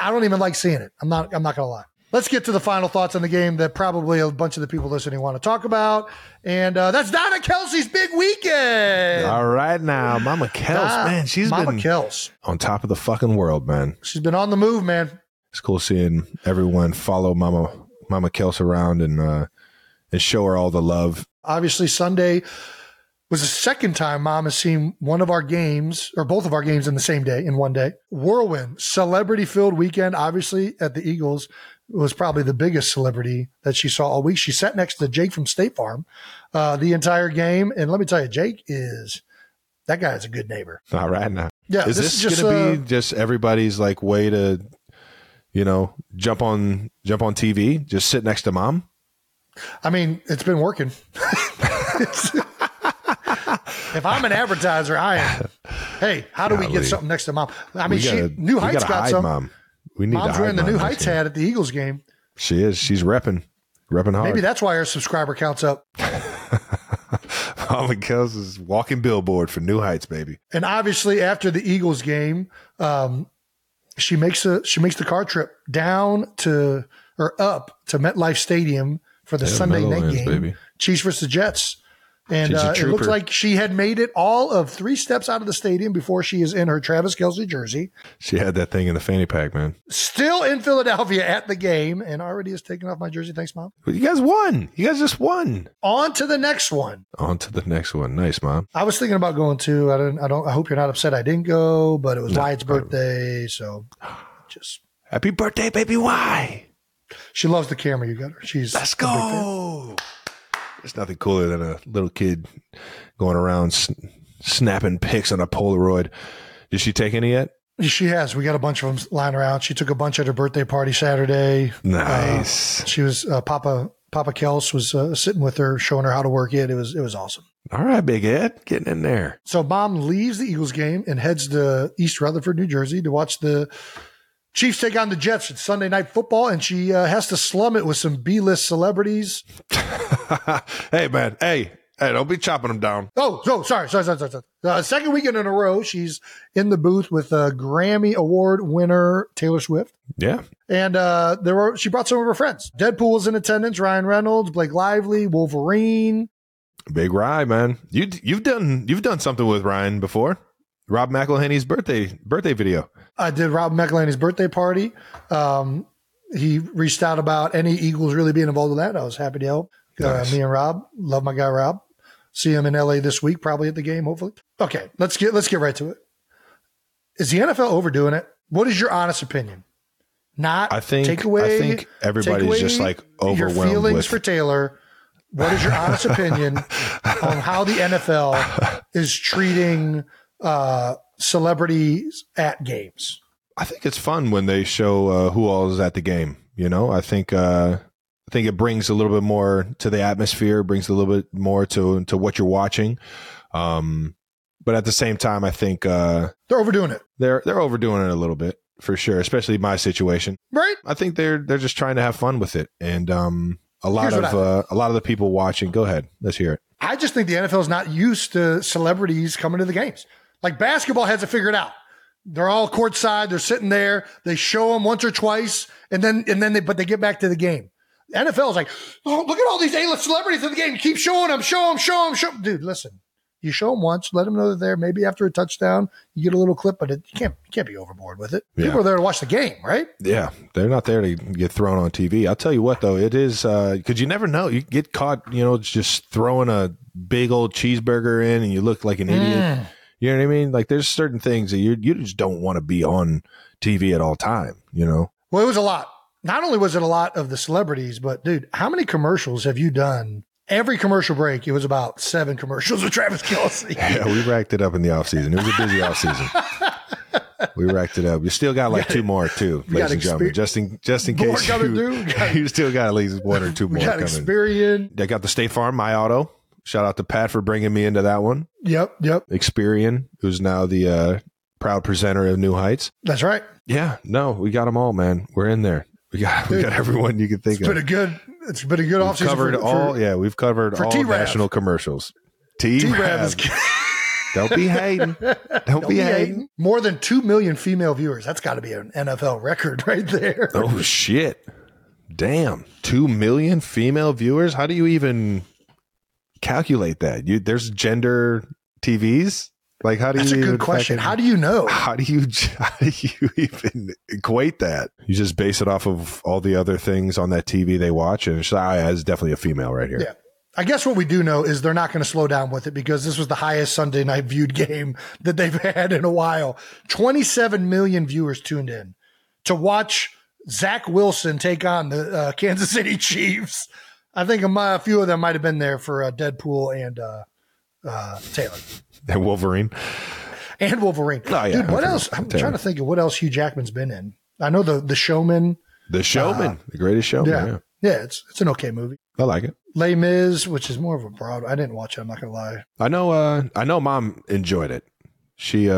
I don't even like seeing it. I'm not. I'm not gonna lie. Let's get to the final thoughts on the game that probably a bunch of the people listening want to talk about, and uh, that's Donna Kelce's big weekend. All right now, Mama Kels, man, she's Mama been Kels. on top of the fucking world, man. She's been on the move, man. It's cool seeing everyone follow Mama Mama Kels around and uh and show her all the love. Obviously, Sunday was the second time mom has seen one of our games or both of our games in the same day in one day. Whirlwind, celebrity filled weekend. Obviously, at the Eagles was probably the biggest celebrity that she saw all week. She sat next to Jake from State Farm uh, the entire game, and let me tell you, Jake is that guy is a good neighbor. All right now. Yeah, is this this, gonna uh, be just everybody's like way to you know, jump on jump on TV, just sit next to mom? I mean, it's been working. if I'm an advertiser, I am. Hey, how do we get something next to mom? I mean, she gotta- New Heights gotta some. mom. We need Mom's to wearing the New Heights hat at the Eagles game. She is. She's repping. Repping hard. Maybe that's why her subscriber count's up. Mama Kels is walking billboard for New Heights, baby. And obviously, after the Eagles game, um, she makes a she makes the car trip down to or up to MetLife Stadium for the Yeah, Sunday night game, baby. Chiefs versus the Jets. And uh, it looks like she had made it all of three steps out of the stadium before she is in her Travis Kelce jersey. She had that thing in the fanny pack, man. Still in Philadelphia at the game, and already has taken off my jersey. Thanks, mom. But you guys won. You guys just won. On to the next one. On to the next one. Nice, mom. I was thinking about going too. I don't. I don't. I hope you're not upset. I didn't go, but it was No, Wyatt's birthday, so just Happy birthday, baby. Why? she loves the camera you got her. She's Let's a big fan. go. There's nothing cooler than a little kid going around sn- snapping pics on a Polaroid. Did she take any yet? She has. We got a bunch of them lying around. She took a bunch at her birthday party Saturday. Nice. Uh, she was uh, Papa Papa Kels was uh, sitting with her, showing her how to work it. It was it was awesome. All right, Big Ed, getting in there. So mom leaves the Eagles game and heads to East Rutherford, New Jersey, to watch the Chiefs take on the Jets. It's Sunday night football, and she uh, has to slum it with some B-list celebrities. hey, man. Hey, hey, don't be chopping them down. Oh, so sorry, sorry, sorry, sorry. sorry. Uh, second weekend in a row, she's in the booth with uh, Grammy Award winner Taylor Swift. Yeah. And uh, there were she brought some of her friends. Deadpool was in attendance. Ryan Reynolds, Blake Lively, Wolverine. Big Rye, man. You you've done you've done something with Ryan before. Rob McElhenney's birthday birthday video. I did Rob McElhenney's birthday party. Um, he reached out about any Eagles really being involved with that. I was happy to help. Nice. Uh, me and Rob love my guy Rob. See him in LA this week, probably at the game. Hopefully. Okay, let's get let's get right to it. Is the NFL overdoing it? What is your honest opinion? Not I think- take away. I think everybody's just, like, your overwhelmed feelings with- for Taylor. What is your honest opinion on how the NFL is treating uh, celebrities at games? I think it's fun when they show uh, who all is at the game. You know, I think uh, I think it brings a little bit more to the atmosphere, brings a little bit more to to what you're watching. Um, but at the same time, I think uh, They're overdoing it, they're they're overdoing it a little bit for sure, especially my situation. right? I think they're they're just trying to have fun with it, and um, a lot Here's of uh, a lot of the people watching. Go ahead, let's hear it. I just think the NFL is not used to celebrities coming to the games. Like basketball has it figured out. They're all courtside. They're sitting there. They show them once or twice, and then and then they but they get back to the game. NFL is like, oh, look at all these A-list celebrities in the game. Keep showing them, show them, show them, show 'em." Dude, listen. You show them once, let them know they're there. Maybe after a touchdown, you get a little clip, but it, you can't you can't be overboard with it. Yeah. People are there to watch the game, right? Yeah, they're not there to get thrown on TV. I'll tell you what, though, it is uh, because you never know. You get caught, you know, just throwing a big old cheeseburger in, and you look like an idiot. Mm. You know what I mean? Like there's certain things that you you just don't want to be on TV at all time. You know? Well, it was a lot. Not only was it a lot of the celebrities, but dude, how many commercials have you done every commercial break, it was about seven commercials with Travis Kelce. Yeah, we racked it up in the offseason. It was a busy offseason. we racked it up. You still got like two more too, ladies and gentlemen. Just in just in More case you. Got- you still got at least one or two more got coming. Experian. They got the State Farm My Auto. Shout out to Pat for bringing me into that one. Yep, yep. Experian, who's now the uh, proud presenter of New Heights. That's right. Yeah, no, we got them all, man. We're in there. We got we got everyone you can think of. It's been a good. It's been a good We've covered for, all. For, yeah, we've covered all T-Rav. national commercials. T is don't be hating. Don't, be hating. More than two million female viewers. That's got to be an NFL record right there. Oh shit! Damn, two million female viewers. How do you even calculate that? You there's gender TVs. Like how do That's a you? good question. fucking- How do you know? How do you how do you even equate that? You just base it off of all the other things on that TV they watch, and it's, ah, it's definitely a female right here. Yeah. I guess what we do know is they're not going to slow down with it because this was the highest Sunday night viewed game that they've had in a while. 27 million viewers tuned in to watch Zach Wilson take on the uh, Kansas City Chiefs. I think a, a few of them might have been there for uh, Deadpool and uh, uh, Taylor And Wolverine. and Wolverine. Oh, yeah, Dude, what else? I'm Taylor. trying to think of what else Hugh Jackman's been in. I know the the Showman. The Showman, the greatest showman. Yeah, Yeah. yeah, it's it's an okay movie. I like it. Les Mis, which is more of a broad. I didn't watch it. I'm not gonna lie. I know. Uh, I know. Mom enjoyed it. She.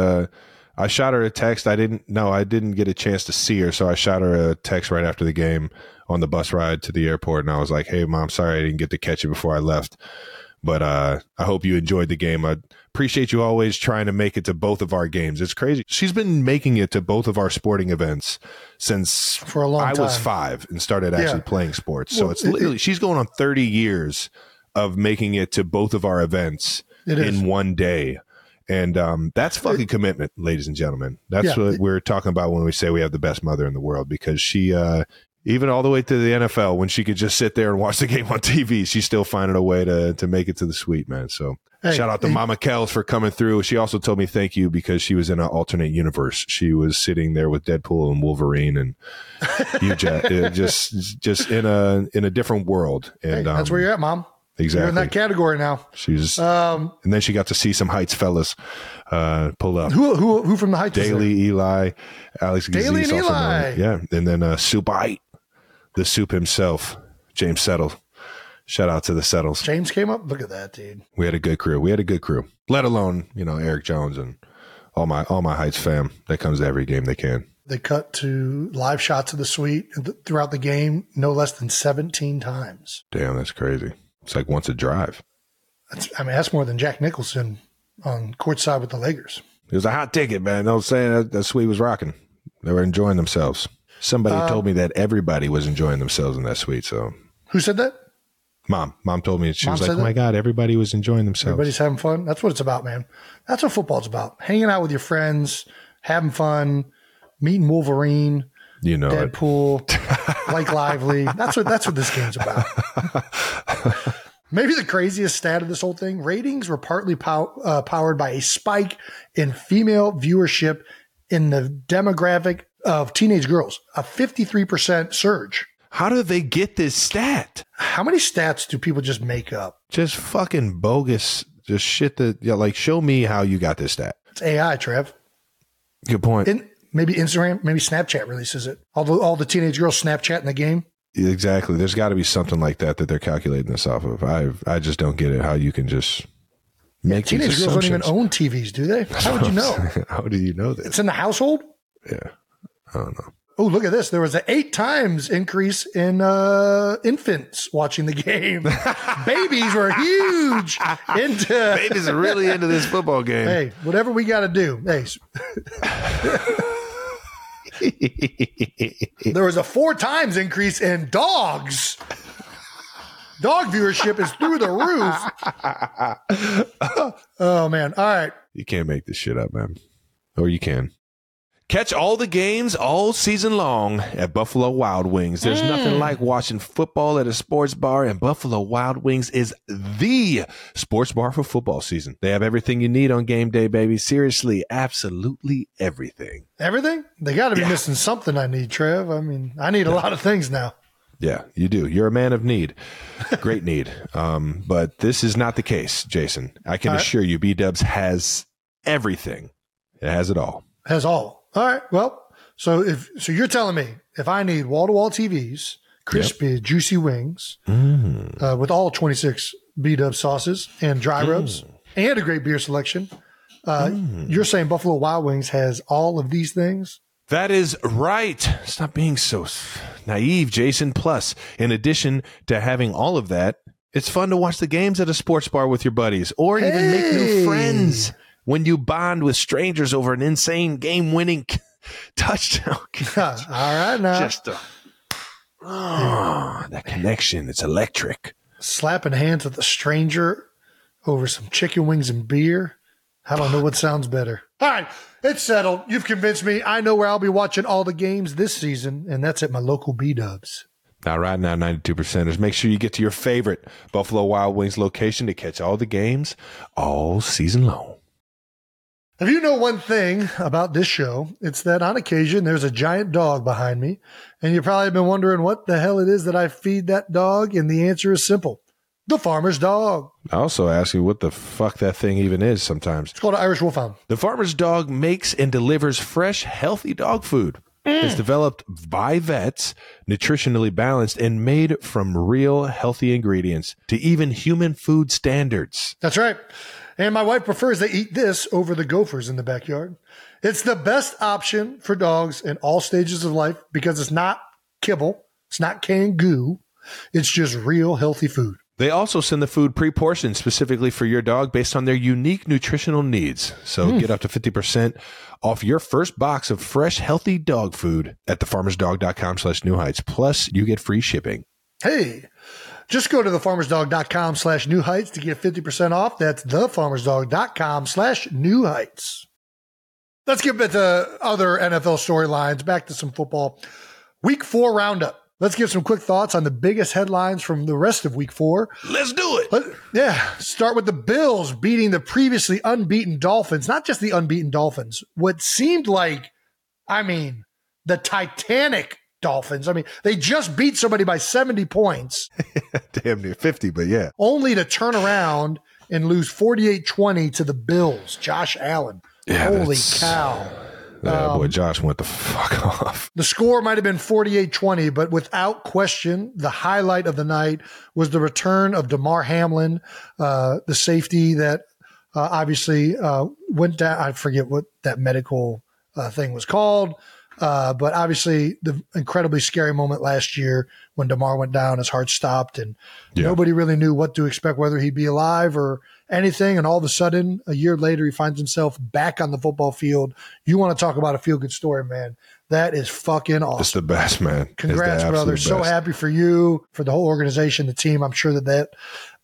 I shot her a text. I didn't. No, I didn't get a chance to see her, so I shot her a text right after the game on the bus ride to the airport, and I was like, "Hey, mom, sorry I didn't get to catch you before I left, but uh, I hope you enjoyed the game. I appreciate you always trying to make it to both of our games. It's crazy. She's been making it to both of our sporting events since For a long I was five and started actually Yeah. playing sports. So Well, it's it- literally she's going on thirty years of making it to both of our events It in one day. And um, that's fucking commitment, ladies and gentlemen. That's Yeah. what we're talking about when we say we have the best mother in the world because she, uh, even all the way to the NFL, when she could just sit there and watch the game on TV, she's still finding a way to to make it to the suite, man. So Hey, shout out to hey. Mama Kels for coming through. She also told me thank you because she was in an alternate universe. She was sitting there with Deadpool and Wolverine and you just, just just in a in a different world. And Hey, that's um, where you're at, mom. You're in that category now. She's Um, and then she got to see some Heights fellas uh, pull up. who who who from the Heights? is Eli, Alex Gazis, and Eli. Yeah, and then uh, Soup Height, the Soup himself, James Settle. Shout out to the Settles. James came up. Look at that, dude. We had a good crew. We had a good crew. Let alone you know Eric Jones and all my all my Heights fam that comes to every game they can. They cut to live shots of the suite throughout the game, no less than 17 times. Damn, that's crazy. It's like once a drive. That's, I mean, that's more than Jack Nicholson on courtside with the Lakers. It was a hot ticket, man. I was saying that, that suite was rocking. They were enjoying themselves. Somebody Uh, told me that everybody was enjoying themselves in that suite. So, Who said that? mom, mom told me she Mom was like, "Oh my god, everybody was enjoying themselves." Everybody's having fun. That's what it's about, man. That's what football's about. Hanging out with your friends, having fun, meeting Wolverine, you know it. Deadpool, Blake Lively. That's what that's what this game's about. Maybe the craziest stat of this whole thing: ratings were partly pow- uh, powered by a spike in female viewership in the demographic of teenage girls, a fifty-three percent surge. How do they get this stat? How many stats do people just make up? Just fucking bogus. Just shit that, yeah, like, show me how you got this stat. It's AI, Trev. Good point. In, maybe Instagram, maybe Snapchat releases it. All the all the teenage girls Snapchat in the game. exactly. There's got to be something like that that they're calculating this off of. I I just don't get it. How you can just make these Teenage girls don't even own TVs, do they? How would you know? how do you know this? It's in the household. Yeah, I don't know. Oh, look at this. There was an eight times increase in uh, infants watching the game. Babies were huge into. Babies are really into this football game. Hey, whatever we got to do. Hey, there was a four times increase in dogs. Dog viewership is through the roof. oh, man. All right. You can't make this shit up, man. Or you can. Catch all the games all season long at Buffalo Wild Wings. There's nothing like watching football at a sports bar, and Buffalo Wild Wings is the sports bar for football season. They have everything you need on game day, baby. Seriously, absolutely everything. Everything? They got to be missing something I need, Trev. I mean, I need a lot of things now. Yeah, you do. You're a man of need, great need. Um, but this is not the case, Jason. I can All right. assure you, B Dubs has everything. It has it all. Has all. All right. Well, so if so, you're telling me if I need wall to wall TVs, crispy, juicy wings Mm. uh, with all 26 B Dub sauces and dry rubs and a great beer selection, uh, you're saying Buffalo Wild Wings has all of these things? That is right. Stop being so naive, Jason. Plus, in addition to having all of that, it's fun to watch the games at a sports bar with your buddies or even make new friends when you bond with strangers over an insane game winning touchdown. all right, now Just a, oh, that connection. It's electric. slapping hands with a stranger over some chicken wings and beer. I don't know what sounds better. All right, it's settled. You've convinced me. I know where I'll be watching all the games this season, and that's at my local B Dubs. Now, right now, 92 percenters. Make sure you get to your favorite Buffalo Wild Wings location to catch all the games all season long. If you know one thing about this show, it's that on occasion there's a giant dog behind me, and you've probably been wondering what the hell it is that I feed that dog, and the answer is simple the farmer's dog. I also ask you what the fuck that thing even is sometimes. It's called an Irish Wolfhound. The farmer's dog makes and delivers fresh, healthy dog food. Mm. It's developed by vets, nutritionally balanced, and made from real healthy ingredients to even human food standards. That's right. And my wife prefers they eat this over the gophers in the backyard. It's the best option for dogs in all stages of life because it's not kibble, it's not canned goo, it's just real healthy food. They also send the food pre-portioned specifically for your dog based on their unique nutritional needs. So hmm. get up to 50% off your first box of fresh, healthy dog food at thefarmersdog.com slash new heights. Plus, you get free shipping. Hey, just go to thefarmersdog.com slash new heights to get 50% off. That's thefarmersdog.com slash new heights. Let's get back to other NFL storylines. Back to some football. Week four roundup. Let's give some quick thoughts on the biggest headlines from the rest of week four. Let's do it. Let, yeah, start with the Bills beating the previously unbeaten Dolphins. Not just the unbeaten Dolphins, what seemed like, I mean, the Titanic Dolphins. I mean, they just beat somebody by 70 points, Damn near 50, but yeah. only to turn around and lose 48 20 to the Bills. Josh Allen. Yeah, Holy cow. Oh boy, Josh went the fuck off. The score might have been 48 20, but without question, the highlight of the night was the return of Damar Hamlin, uh, the safety that uh, obviously uh, went down. I forget what that medical uh, thing was called, uh, but obviously the incredibly scary moment last year when Damar went down, his heart stopped, and Yeah. nobody really knew what to expect, whether he'd be alive or anything. And all of a sudden, a year later, he finds himself back on the football field. You want to talk about a feel good story, man. That is fucking awesome. It's the best, man. Congrats, brother. absolute So happy for you, for the whole organization, the team. I'm sure that that,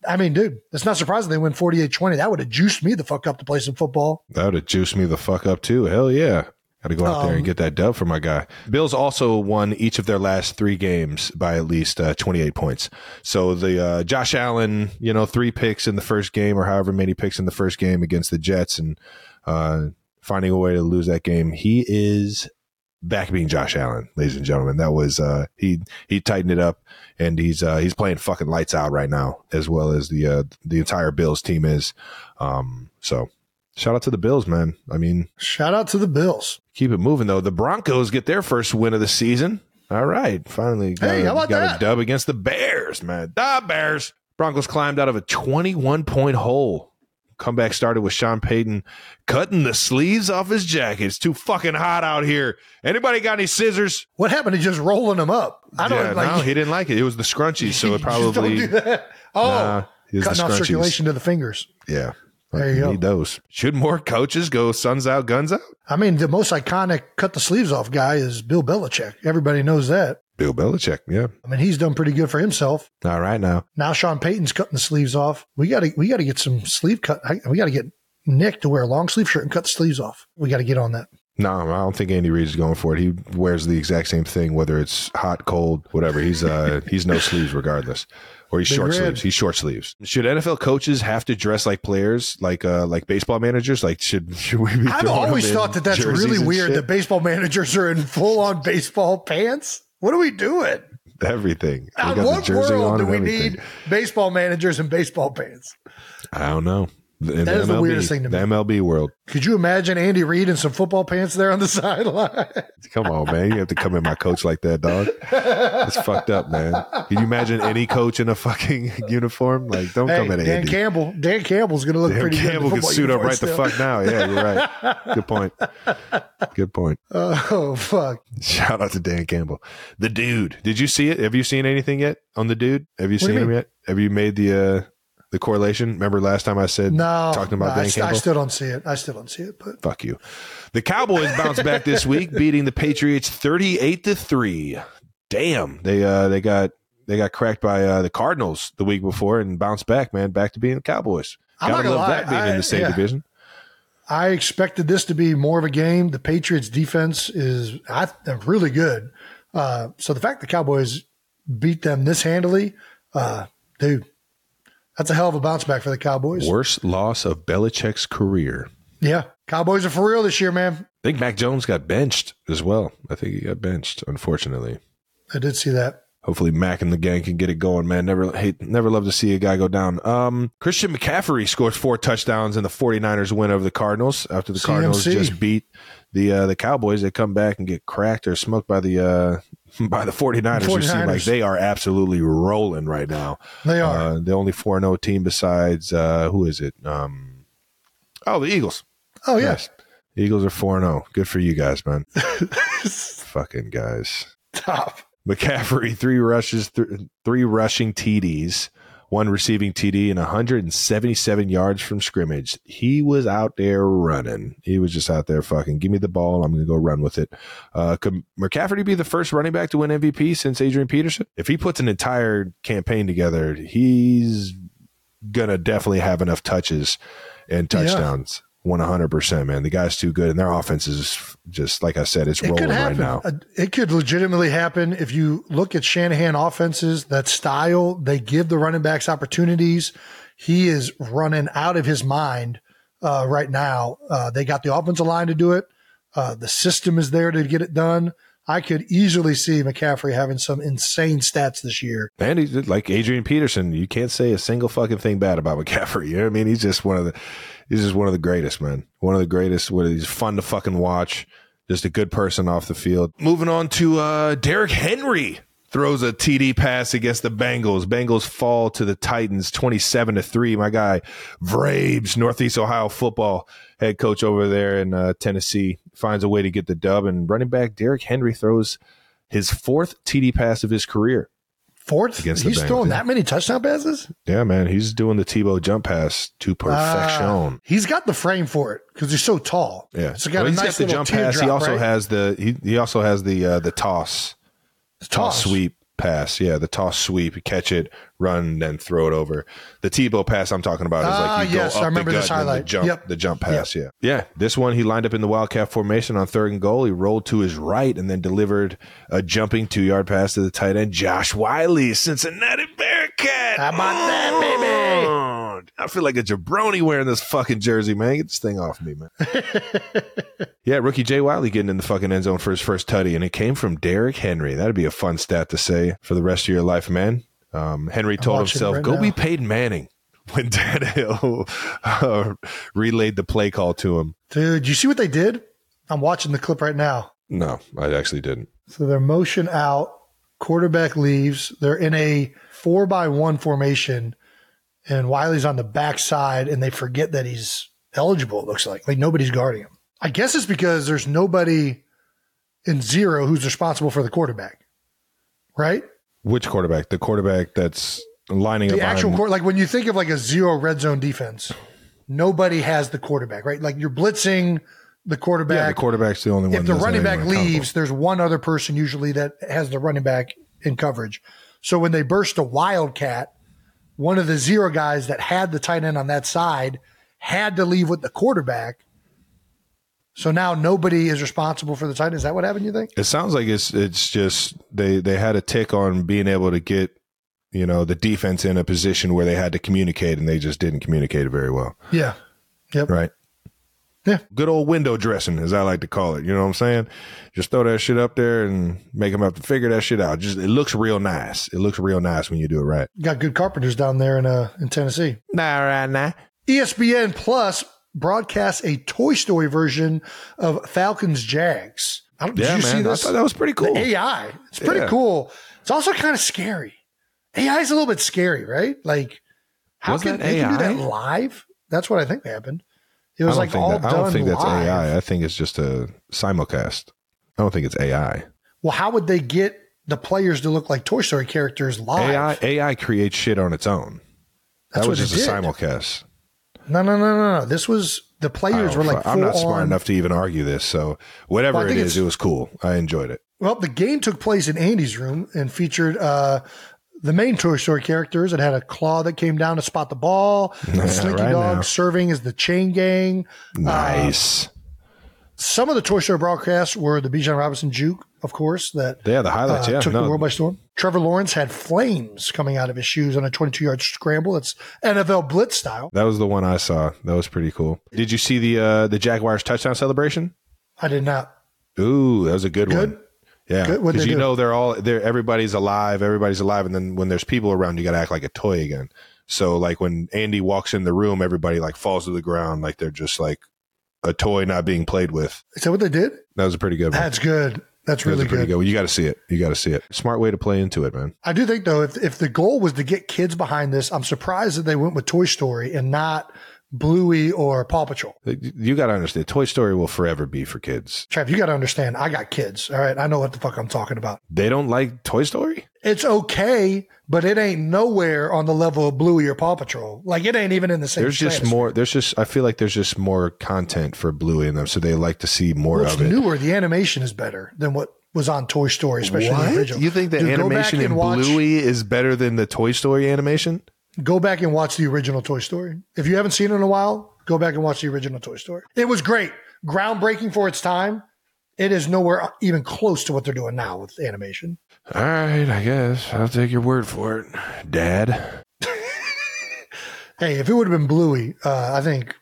I mean, dude, it's not surprising they win 48 20. That would have juiced me the fuck up to play some football. That would have juiced me the fuck up too. Hell yeah. Got to go out there Um, and get that dub for my guy. Bills also won each of their last three games by at least uh, 28 points. So the uh, Josh Allen, you know, three picks in the first game or however many picks in the first game against the Jets and uh, finding a way to lose that game. He is back being Josh Allen, ladies and gentlemen. That was uh, he he tightened it up and he's uh, he's playing fucking lights out right now as well as the uh, the entire Bills team is. Um, so shout out to the Bills, man. I mean, Shout out to the Bills. Keep it moving though. The Broncos get their first win of the season. All right, finally got, Hey, a, got that? a dub against the Bears, man. The Bears. Broncos climbed out of a 21 point hole. Comeback started with Sean Payton cutting the sleeves off his jacket. It's too fucking hot out here. Anybody got any scissors? What happened to just rolling them up? I don't yeah, like. no, he didn't like it. It was the scrunchies, so it probably do. Oh, Nah, it was the cutting off circulation to the fingers. yeah. There you go. Need those. Should more coaches go suns out, guns out? I mean, the most iconic cut the sleeves off guy is Bill Belichick. Everybody knows that. Bill Belichick. Yeah. I mean, he's done pretty good for himself. All right now. Now Sean Payton's cutting the sleeves off. We got to we got to get some sleeve cut. We got to get Nick to wear a long sleeve shirt and cut the sleeves off. We got to get on that. No, I don't think Andy Reid is going for it. He wears the exact same thing, whether it's hot, cold, whatever. He's uh he's no sleeves regardless, or he's Big short red. sleeves. He's short sleeves. Should NFL coaches have to dress like players, like uh like baseball managers? Like should should we be? I've always thought that that's really weird shit? that baseball managers are in full on baseball pants. What are we doing? everything. They In got the what world do we everything. need baseball managers and baseball pants? I don't know. In That is the weirdest thing to me. the. MLB world. Could you imagine Andy Reid in some football pants there on the sideline? Come on, man. You have to come in my coach like that, dog. That's fucked up, man. Can you imagine any coach in a fucking uniform? Like, don't hey, come at Dan Andy. Campbell. Dan Campbell's going to look Dan pretty Campbell good. in the suit up right the fuck now. Yeah, you're right. Good point. Good point. still. Oh fuck! Shout out to Dan Campbell. The dude. Did you see it? Have you seen anything yet on the dude? Have you What seen you him yet? Have you made the uh the correlation? Remember last time I said No, talking about no, I, Dan I Campbell? still don't see it. I still don't see it. But Fuck you. The Cowboys bounced back this week, beating the Patriots thirty-eight to three. Damn, they uh they got they got cracked by uh, the Cardinals the week before and bounced back, man, back to being the Cowboys. I'm Gotta love lie, that being I- in the same yeah. division. I expected this to be more of a game. The Patriots' defense is I really good. Uh, so the fact the Cowboys beat them this handily, uh, dude, that's a hell of a bounce back for the Cowboys. Worst loss of Belichick's career. Yeah, Cowboys are for real this year, man. I think Mac Jones got benched as well. I think he got benched, unfortunately. I did see that. Hopefully Mac and the gang can get it going, man. Never hate never love to see a guy go down. Um Christian McCaffrey scores four touchdowns in the 49ers win over the Cardinals after the Cardinals just beat the uh the Cowboys. They come back and get cracked or smoked by the uh by the 49ers, who seem like they are absolutely rolling right now. They are. Uh, the only 4-0 team besides uh who is it? Um Oh, the Eagles. oh yeah, Yes. The Eagles are 4-0. Good for you guys, man. Fucking guys. top. McCaffrey three rushes, th- three rushing TDs, one receiving TD, and 177 yards from scrimmage. He was out there running. He was just out there fucking. Give me the ball. I'm going to go run with it. Uh, could McCaffrey be the first running back to win MVP since Adrian Peterson? If he puts an entire campaign together, he's gonna definitely have enough touches and Yeah. Touchdowns. 100%, man. The guy's too good, and their offense is just like I said, it's It rolling right now. It could legitimately happen if you look at Shanahan offenses, that style, they give the running backs opportunities. He is running out of his mind uh, right now. Uh, they got the offensive line to do it. Uh, the system is there to get it done. I could easily see McCaffrey having some insane stats this year. And he's like Adrian Peterson. You can't say a single fucking thing bad about McCaffrey. You know what I mean? He's just one of the, he's just one of the greatest, man. One of the greatest. He's fun to fucking watch. Just a good person off the field. Moving on to uh Derrick Henry throws a TD pass against the Bengals. Bengals fall to the Titans 27 to 3. My guy Vrabes, Northeast Ohio football head coach over there in uh, Tennessee, finds a way to get the dub. And running back Derrick Henry throws his fourth TD pass of his career. Fourth, Against the he's Bengals, throwing that many touchdown passes. Yeah, man, he's doing the Tebow jump pass to perfection. Ah, he's got the frame for it because he's so tall. yeah, so got Well, he's nice got the jump pass. He also right? has the he, he also has the uh, the toss The toss sweep pass. Yeah, the toss sweep, catch it, run, then throw it over. The Tebow pass I'm talking about is Ah, like you yes, go I up remember the gut then highlight. the jump, Yep. the jump pass. Yeah, yeah. This one he lined up in the wildcat formation on third and goal. He rolled to his right and then delivered a jumping two yard pass to the tight end Josh Whyle, Cincinnati Bearcat. How about that, baby? I feel like a jabroni wearing this fucking jersey, man. Get this thing off me, man. yeah, rookie Jay Whyle getting in the fucking end zone for his first tutty, and it came from Derrick Henry. That'd be a fun stat to say for the rest of your life, man. Um, Henry told himself, right "Go now. be Peyton Manning." When Tannehill uh, relayed the play call to him. Dude, you see what they did? I'm watching the clip right now. No, I actually didn't. So they're motion out, quarterback leaves. They're in a four by one formation, and Whyle's on the backside, and they forget that he's eligible. It looks like like nobody's guarding him. I guess it's because there's nobody in zero who's responsible for the quarterback, right? Which quarterback? The quarterback that's lining The up. The actual court, like when you think of like a zero red zone defense, nobody has the quarterback, right? Like you're blitzing the quarterback. Yeah, the quarterback's the only one. if the running back leaves, there's one other person usually that has the running back in coverage. So when they burst a wildcat, one of the zero guys that had the tight end on that side had to leave with the quarterback. So now nobody is responsible for the tight end. Is that what happened? You think? It sounds like it's it's just they they had a tick on being able to get you know the defense in a position where they had to communicate and they just didn't communicate it very well. Yeah. Yep. Right. Yeah. Good old window dressing, as I like to call it. You know what I'm saying? Just throw that shit up there and make them have to figure that shit out. Just it looks real nice. It looks real nice when you do it right. Got good carpenters down there in uh in Tennessee. Nah, right, nah. ESPN Plus broadcasts a Toy Story version of Falcons Jags. I don't, Yeah, did you man. see I thought that was pretty cool. The AI. It's pretty Yeah. cool. It's also kind of scary. AI is a little bit scary, right? Like, how Was can that they can do AI? that live? That's what I think happened. It I was like all that- I don't think that's live. AI. I think it's just a simulcast. I don't think it's AI. Well, how would they get the players to look like Toy Story characters live? AI AI creates shit on its own. That's that was just a simulcast. No, no, no, no, no. This was the players were like. I'm not smart on- enough to even argue this. So whatever Well, it is, it was cool. I enjoyed it. Well, the game took place in Andy's room and featured uh, the main Toy Story characters. It had a claw that came down to spot the ball, Yeah, Slinky right Dog now. serving as the chain gang. Nice. Some of the Toy Story broadcasts were the Bijan Robinson juke, of course, that yeah, the highlights. uh, yeah, took no, the world by storm. Trevor Lawrence had flames coming out of his shoes on a 22 yard scramble. It's NFL blitz style. that was the one I saw. That was pretty cool. Did you see the uh, the Jaguars touchdown celebration? I did not. Ooh, that was a good, Good? one. Yeah, because you do? know they're all they're everybody's alive, everybody's alive, and then when there's people around, you got to act like a toy again. So like when Andy walks in the room, everybody like falls to the ground, like they're just like a toy not being played with. Is that what they did? That was a pretty good one. That's good. That's really pretty good. good. You got to see it. You got to see it. Smart way to play into it, man. I do think though, if if the goal was to get kids behind this, I'm surprised that they went with Toy Story and not Bluey or Paw Patrol. You got to understand. Toy Story will forever be for kids. Trav, you got to understand. I got kids. All right, I know what the fuck I'm talking about. They don't like Toy Story. It's okay, but it ain't nowhere on the level of Bluey or Paw Patrol. Like it ain't even in the same. There's just more. There's just. I feel like there's just more content for Bluey in them, so they like to see more Well, of it. newer. The animation is better than what was on Toy Story, especially the original. You think the Dude, animation in watch- Bluey is better than the Toy Story animation? Go back and watch the original Toy Story. If you haven't seen it in a while, go back and watch the original Toy Story. It was great, groundbreaking for its time. It is nowhere even close to what they're doing now with animation. All right, I guess I'll take your word for it, Dad. Hey, if it would have been Bluey, uh, I think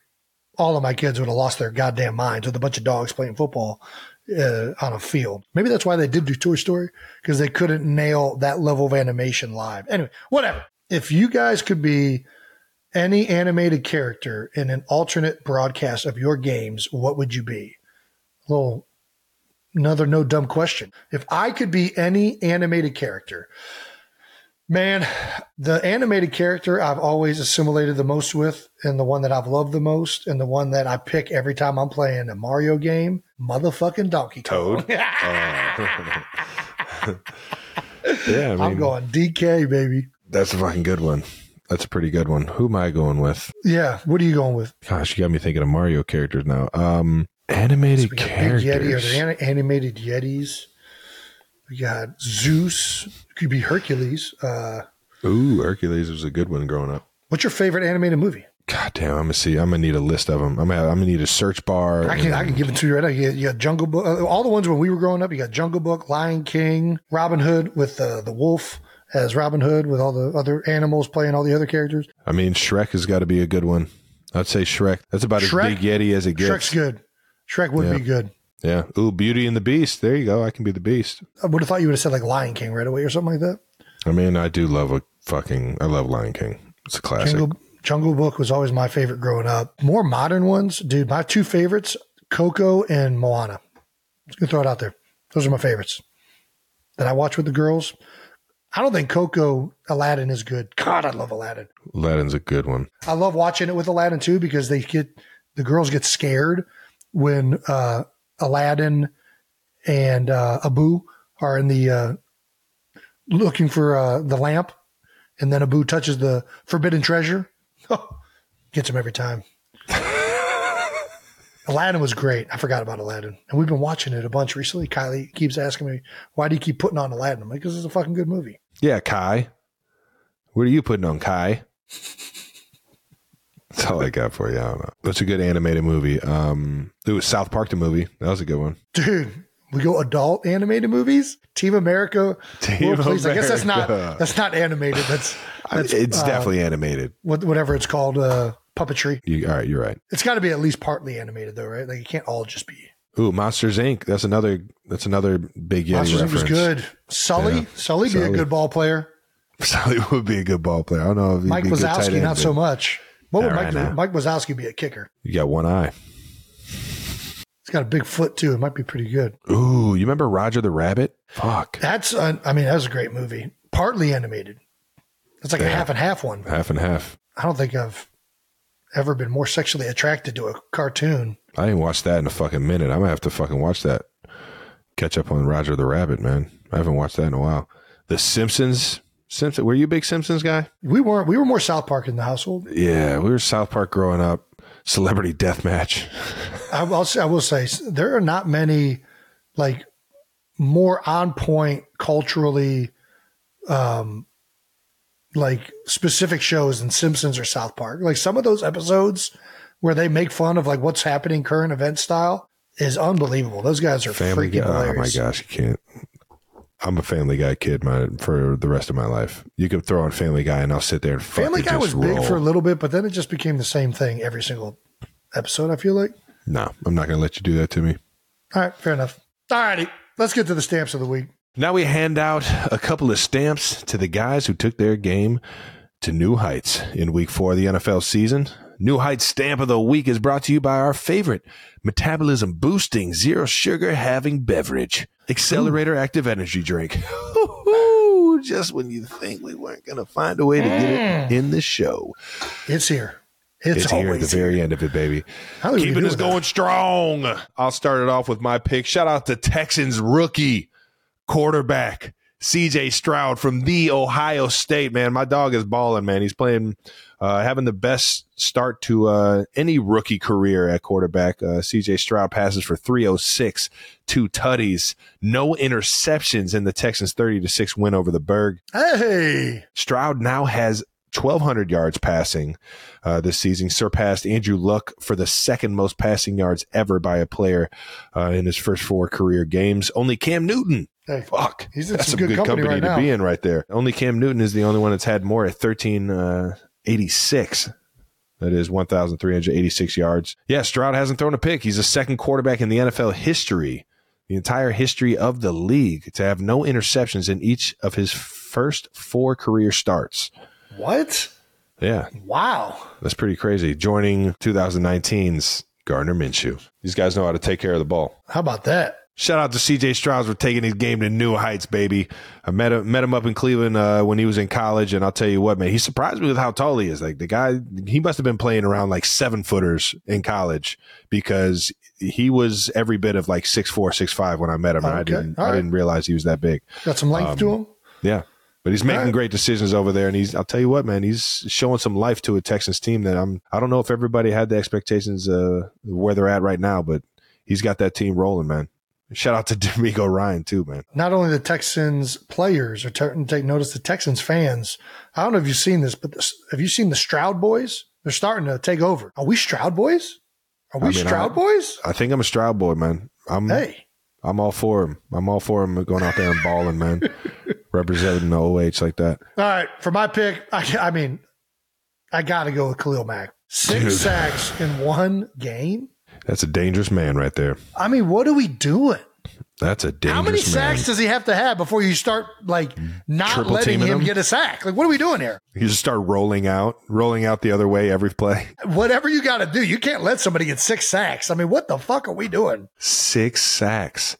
all of my kids would have lost their goddamn minds with a bunch of dogs playing football uh, on a field. Maybe that's why they did do Toy Story because they couldn't nail that level of animation live. Anyway, whatever. If you guys could be any animated character in an alternate broadcast of your games, what would you be? Little another no dumb question. If I could be any animated character, man, the animated character I've always assimilated the most with, and the one that I've loved the most, and the one that I pick every time I'm playing a Mario game, motherfucking Donkey Kong. Toad. Oh. yeah, I mean, I'm going DK, baby. That's a fucking good one. That's a pretty good one. Who am I going with? Yeah, what are you going with? Gosh, you got me thinking of Mario characters now. Um, animated Big characters. Yeti or the ani- animated Yetis. We got Zeus. Could be Hercules. Uh, Ooh, Hercules was a good one growing up. what's your favorite animated movie? God damn, I'm gonna see. I'm gonna need a list of them. I'm gonna. I'm gonna need a search bar. I can I can give it to you right now. You got, you got Jungle Book. uh, All the ones when we were growing up. You got Jungle Book, Lion King, Robin Hood with uh, the wolf as Robin Hood with all the other animals playing all the other characters. I mean, Shrek has got to be a good one. I'd say Shrek. That's about Shrek- as big Yeti as it gets. Shrek's good. Shrek would Yeah. be good. Yeah. Ooh, Beauty and the Beast. There you go. I can be the Beast. I would have thought you would have said like Lion King right away or something like that. I mean, I do love a fucking. I love Lion King. It's a classic. Jungle, Jungle Book was always my favorite growing up. More modern ones, dude. My two favorites, Coco and Moana. Just gonna throw it out there. Those are my favorites that I watch with the girls. I don't think Coco Aladdin is good. God, I love Aladdin. Aladdin's a good one. I love watching it with Aladdin too because they get the girls get scared when uh, Aladdin and uh, Abu are in the uh, looking for uh, the lamp, and then Abu touches the forbidden treasure. Gets him every time. Aladdin was great. I forgot about Aladdin, and we've been watching it a bunch recently. Kylie keeps asking me, "Why do you keep putting on Aladdin?" I'm like, "Because it's a fucking good movie." Yeah, Kai. What are you putting on Kai? That's all I got for you. I don't know. That's a good animated movie. Um, it was South Park the movie. That was a good one. dude. We go adult animated movies. Team America. Team Police. I guess that's not that's not animated. That's that's it's uh, definitely animated. whatever it's called. Uh, puppetry. You, all right, you're right. It's got to be at least partly animated, though, right? Like it can't all just be. Ooh, Monsters Inc. That's another. That's another big Yeti Monsters Inc. was good. Sully, Yeah. Sully, be a good ball player. Sully would be a good ball player. I don't know if he'd Mike be a good tight Wazowski, end, not so much. What would Mike, right. Mike Wazowski be a kicker? You got one eye. He's got a big foot too. It might be pretty good. Ooh, you remember Roger the Rabbit? Fuck, That's, uh, I mean, that was a great movie. Partly animated. It's like a half and half one. half and half. I don't think I've ever been more sexually attracted to a cartoon. I ain't watched that in a fucking minute. I'm gonna have to fucking watch that. Catch up on Roger the Rabbit, man. I haven't watched that in a while. The Simpsons. Simpson. Were you a big Simpsons guy? We weren't. We were more South Park in the household. Yeah, we were South Park growing up. Celebrity Death Match. I, will say, I will say there are not many like more on point culturally, um, like specific shows than Simpsons or South Park. Like some of those episodes where they make fun of like what's happening current event style is unbelievable. Those guys are Family Guy. freaking Oh my gosh, you can't. I'm a Family Guy kid, man, for the rest of my life. You can throw on Family Guy, and I'll sit there and Family Guy was just big for a little bit, but then it just became the same thing every single episode. I feel like. No, I'm not going to let you do that to me. All right, fair enough. All righty, let's get to the stamps of the week. Now we hand out a couple of stamps to the guys who took their game to new heights in week four of the NFL season. New Heights stamp of the week is brought to you by our favorite metabolism boosting, zero sugar having beverage, Accelerator Active Energy Drink. Just when you think we weren't going to find a way to get it mm. in the show, It's here. It's, it's, here at the very here. end of it, baby. Keeping us with that? going strong. I'll start it off with my pick. Shout out to Texans rookie quarterback CJ Stroud from the Ohio State. Man, my dog is balling. Man, he's playing, uh, having the best start to uh, any rookie career at quarterback. Uh, CJ Stroud passes for 306, two tutties, no interceptions in the Texans' 30 to six win over the Burgh. Hey, Stroud now has 1,200 yards passing uh, this season, surpassed Andrew Luck for the second most passing yards ever by a player uh, in his first four career games. Only Cam Newton. Hey, Fuck. He's in That's some some good company right to now. be in right there. Only Cam Newton is the only one that's had more at 1386. Uh, that is 1,386 yards. Yeah, Stroud hasn't thrown a pick. He's the second quarterback in the NFL history, the entire history of the league, to have no interceptions in each of his first four career starts. what? Yeah, Wow. that's pretty crazy. Joining 2019's Gardner Minshew. These guys know how to take care of the ball. How about that? Shout out to CJ Stroud for taking his game to new heights, baby. I met him, met him up in Cleveland uh, when he was in college, and I'll tell you what, man, he surprised me with how tall he is. Like the guy, he must have been playing around like seven footers in college because he was every bit of like six four, six five when I met him. and I didn't, All I didn't realize he was that big. Got some length to him. Yeah. But he's making right. great decisions over there, and he's. I'll tell you what, man. He's showing some life to a Texans team that I'm. I don't know if everybody had the expectations uh, where they're at right now, but he's got that team rolling, man. Shout out to DeMeco Ryan too, man. Not only the Texans players are starting to take notice, the Texans fans. I don't know if you've seen this, but this, have you seen the Stroud boys? They're starting to take over. Are we Stroud boys? Are we I mean, Stroud I- boys? I think I'm a Stroud boy, man. I'm. Hey, I'm all for him. I'm all for him going out there and balling, man. Representing the OH like that. all right. For my pick, I, I mean, I got to go with Khalil Mack. Six Dude. sacks in one game. That's a dangerous man right there. I mean, what are we doing? That's a dangerous man. How many man. sacks does he have to have before you start like not Triple letting him him? get a sack? Like, what are we doing here? you just start rolling out, rolling out the other way every play. Whatever you got to do, you can't let somebody get six sacks. I mean, what the fuck are we doing? Six sacks.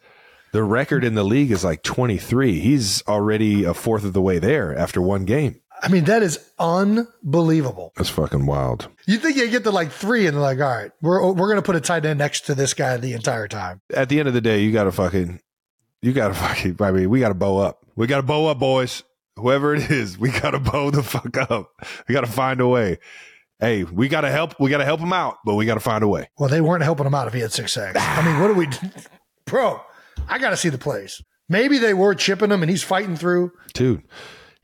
The record in the league is like 23. He's already a fourth of the way there after one game. I mean, that is unbelievable. That's fucking wild. You think you get to like three and they're like, all right, we're we're gonna put a tight end next to this guy the entire time. At the end of the day, you got to fucking, you got to fucking, I mean, we got to bow up. We got to bow up, boys. Whoever it is, we got to bow the fuck up. We got to find a way. Hey, we got to help. We got to help him out, but we got to find a way. Well, they weren't helping him out if he had six sacks. I mean, what do we, bro? I got to see the plays. Maybe they were chipping him and he's fighting through. Dude,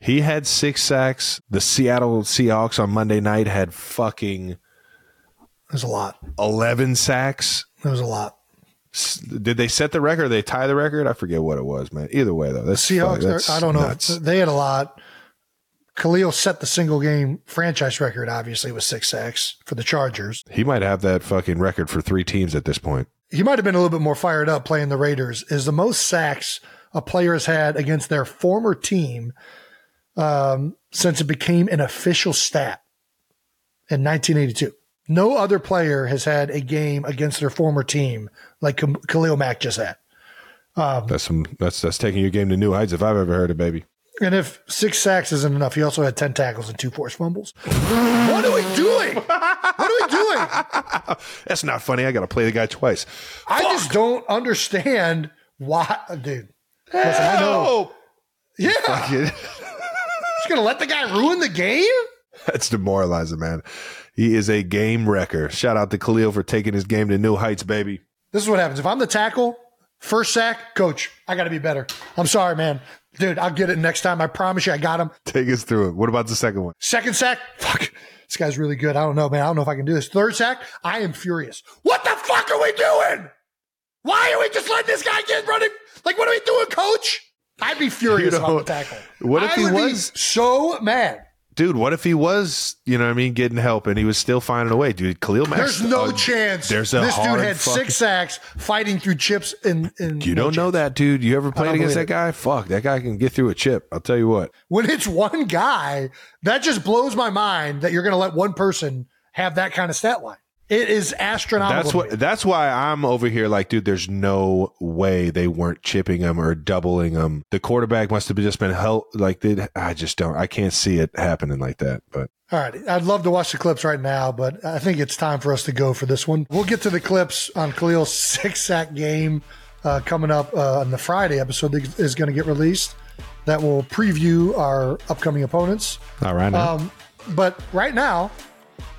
he had six sacks. The Seattle Seahawks on Monday night had fucking There's a lot. 11 sacks. There was a lot. S- Did they set the record? They tie the record? I forget what it was, man. Either way, though, that's Seahawks. that's I don't know. nuts. They had a lot. Khalil set the single game franchise record, obviously, with six sacks for the Chargers. He might have that fucking record for three teams at this point. He might have been a little bit more fired up playing the Raiders. Is the most sacks a player has had against their former team um, since it became an official stat in 1982. No other player has had a game against their former team like Khalil Mack just had. Um, that's some that's that's taking your game to new heights if I've ever heard it, baby. And if six sacks isn't enough, he also had ten tackles and two forced fumbles. what are we doing? What are we doing? that's not funny. I got to play the guy twice. I Fuck. just don't understand why, dude. Listen, I know. Yeah. Just gonna let the guy ruin the game? That's demoralizing, man. He is a game wrecker. Shout out to Khalil for taking his game to new heights, baby. This is what happens. If I'm the tackle, first sack, coach, I got to be better. I'm sorry, man. Dude, I'll get it next time. I promise you, I got him. Take us through it. What about the second one? Second sack, fuck. This guy's really good. I don't know, man. I don't know if I can do this. Third sack, I am furious. What the fuck are we doing? Why are we just letting this guy get running? Like, what are we doing, coach? I'd be furious you know, about the tackle. What if I he was so mad? Dude, what if he was, you know what I mean, getting help and he was still finding a way? Dude, Khalil Mack. There's no uh, chance. There's a This dude had fucking, six sacks fighting through chips in. in you don't know that, dude. You ever played against that it. guy? Fuck, that guy can get through a chip. I'll tell you what. When it's one guy, that just blows my mind that you're going to let one person have that kind of stat line. It is astronomical. That's what. That's why I'm over here. Like, dude, there's no way they weren't chipping him or doubling him. The quarterback must have just been held. Like, they, I just don't. I can't see it happening like that. But all right, I'd love to watch the clips right now, but I think it's time for us to go for this one. We'll get to the clips on Khalil's six sack game uh, coming up uh, on the Friday episode that is going to get released. That will preview our upcoming opponents. All right. Um, but right now,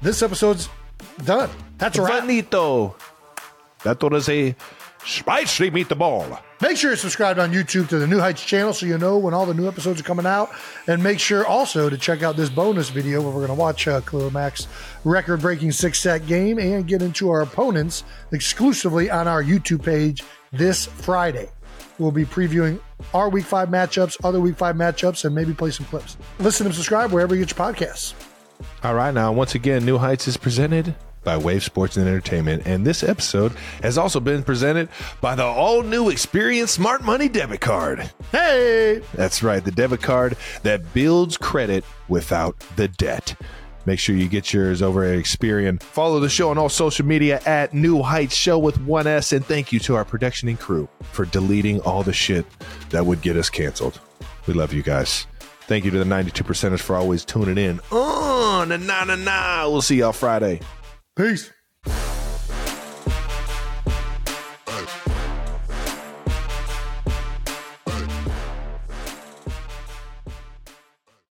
this episode's Done. That's right. Finito. That was a spicy meatball. Make sure you're subscribed on YouTube to the New Heights channel so you know when all the new episodes are coming out. And make sure also to check out this bonus video where we're going to watch uh, Mack's record breaking six sack game and get into our opponents exclusively on our YouTube page this Friday. We'll be previewing our week five matchups, other week five matchups, and maybe play some clips. Listen and subscribe wherever you get your podcasts. All right, now, once again, New Heights is presented by Wave Sports and Entertainment, and this episode has also been presented by the all new Experian Smart Money debit card. Hey! That's right, the debit card that builds credit without the debt. Make sure you get yours over at Experian. Follow the show on all social media at New Heights Show with one S. And thank you to our production and crew for deleting all the shit that would get us canceled. We love you guys. Thank you to the 92 percenters for always tuning in. Oh, na na na na. We'll see y'all Friday. Peace.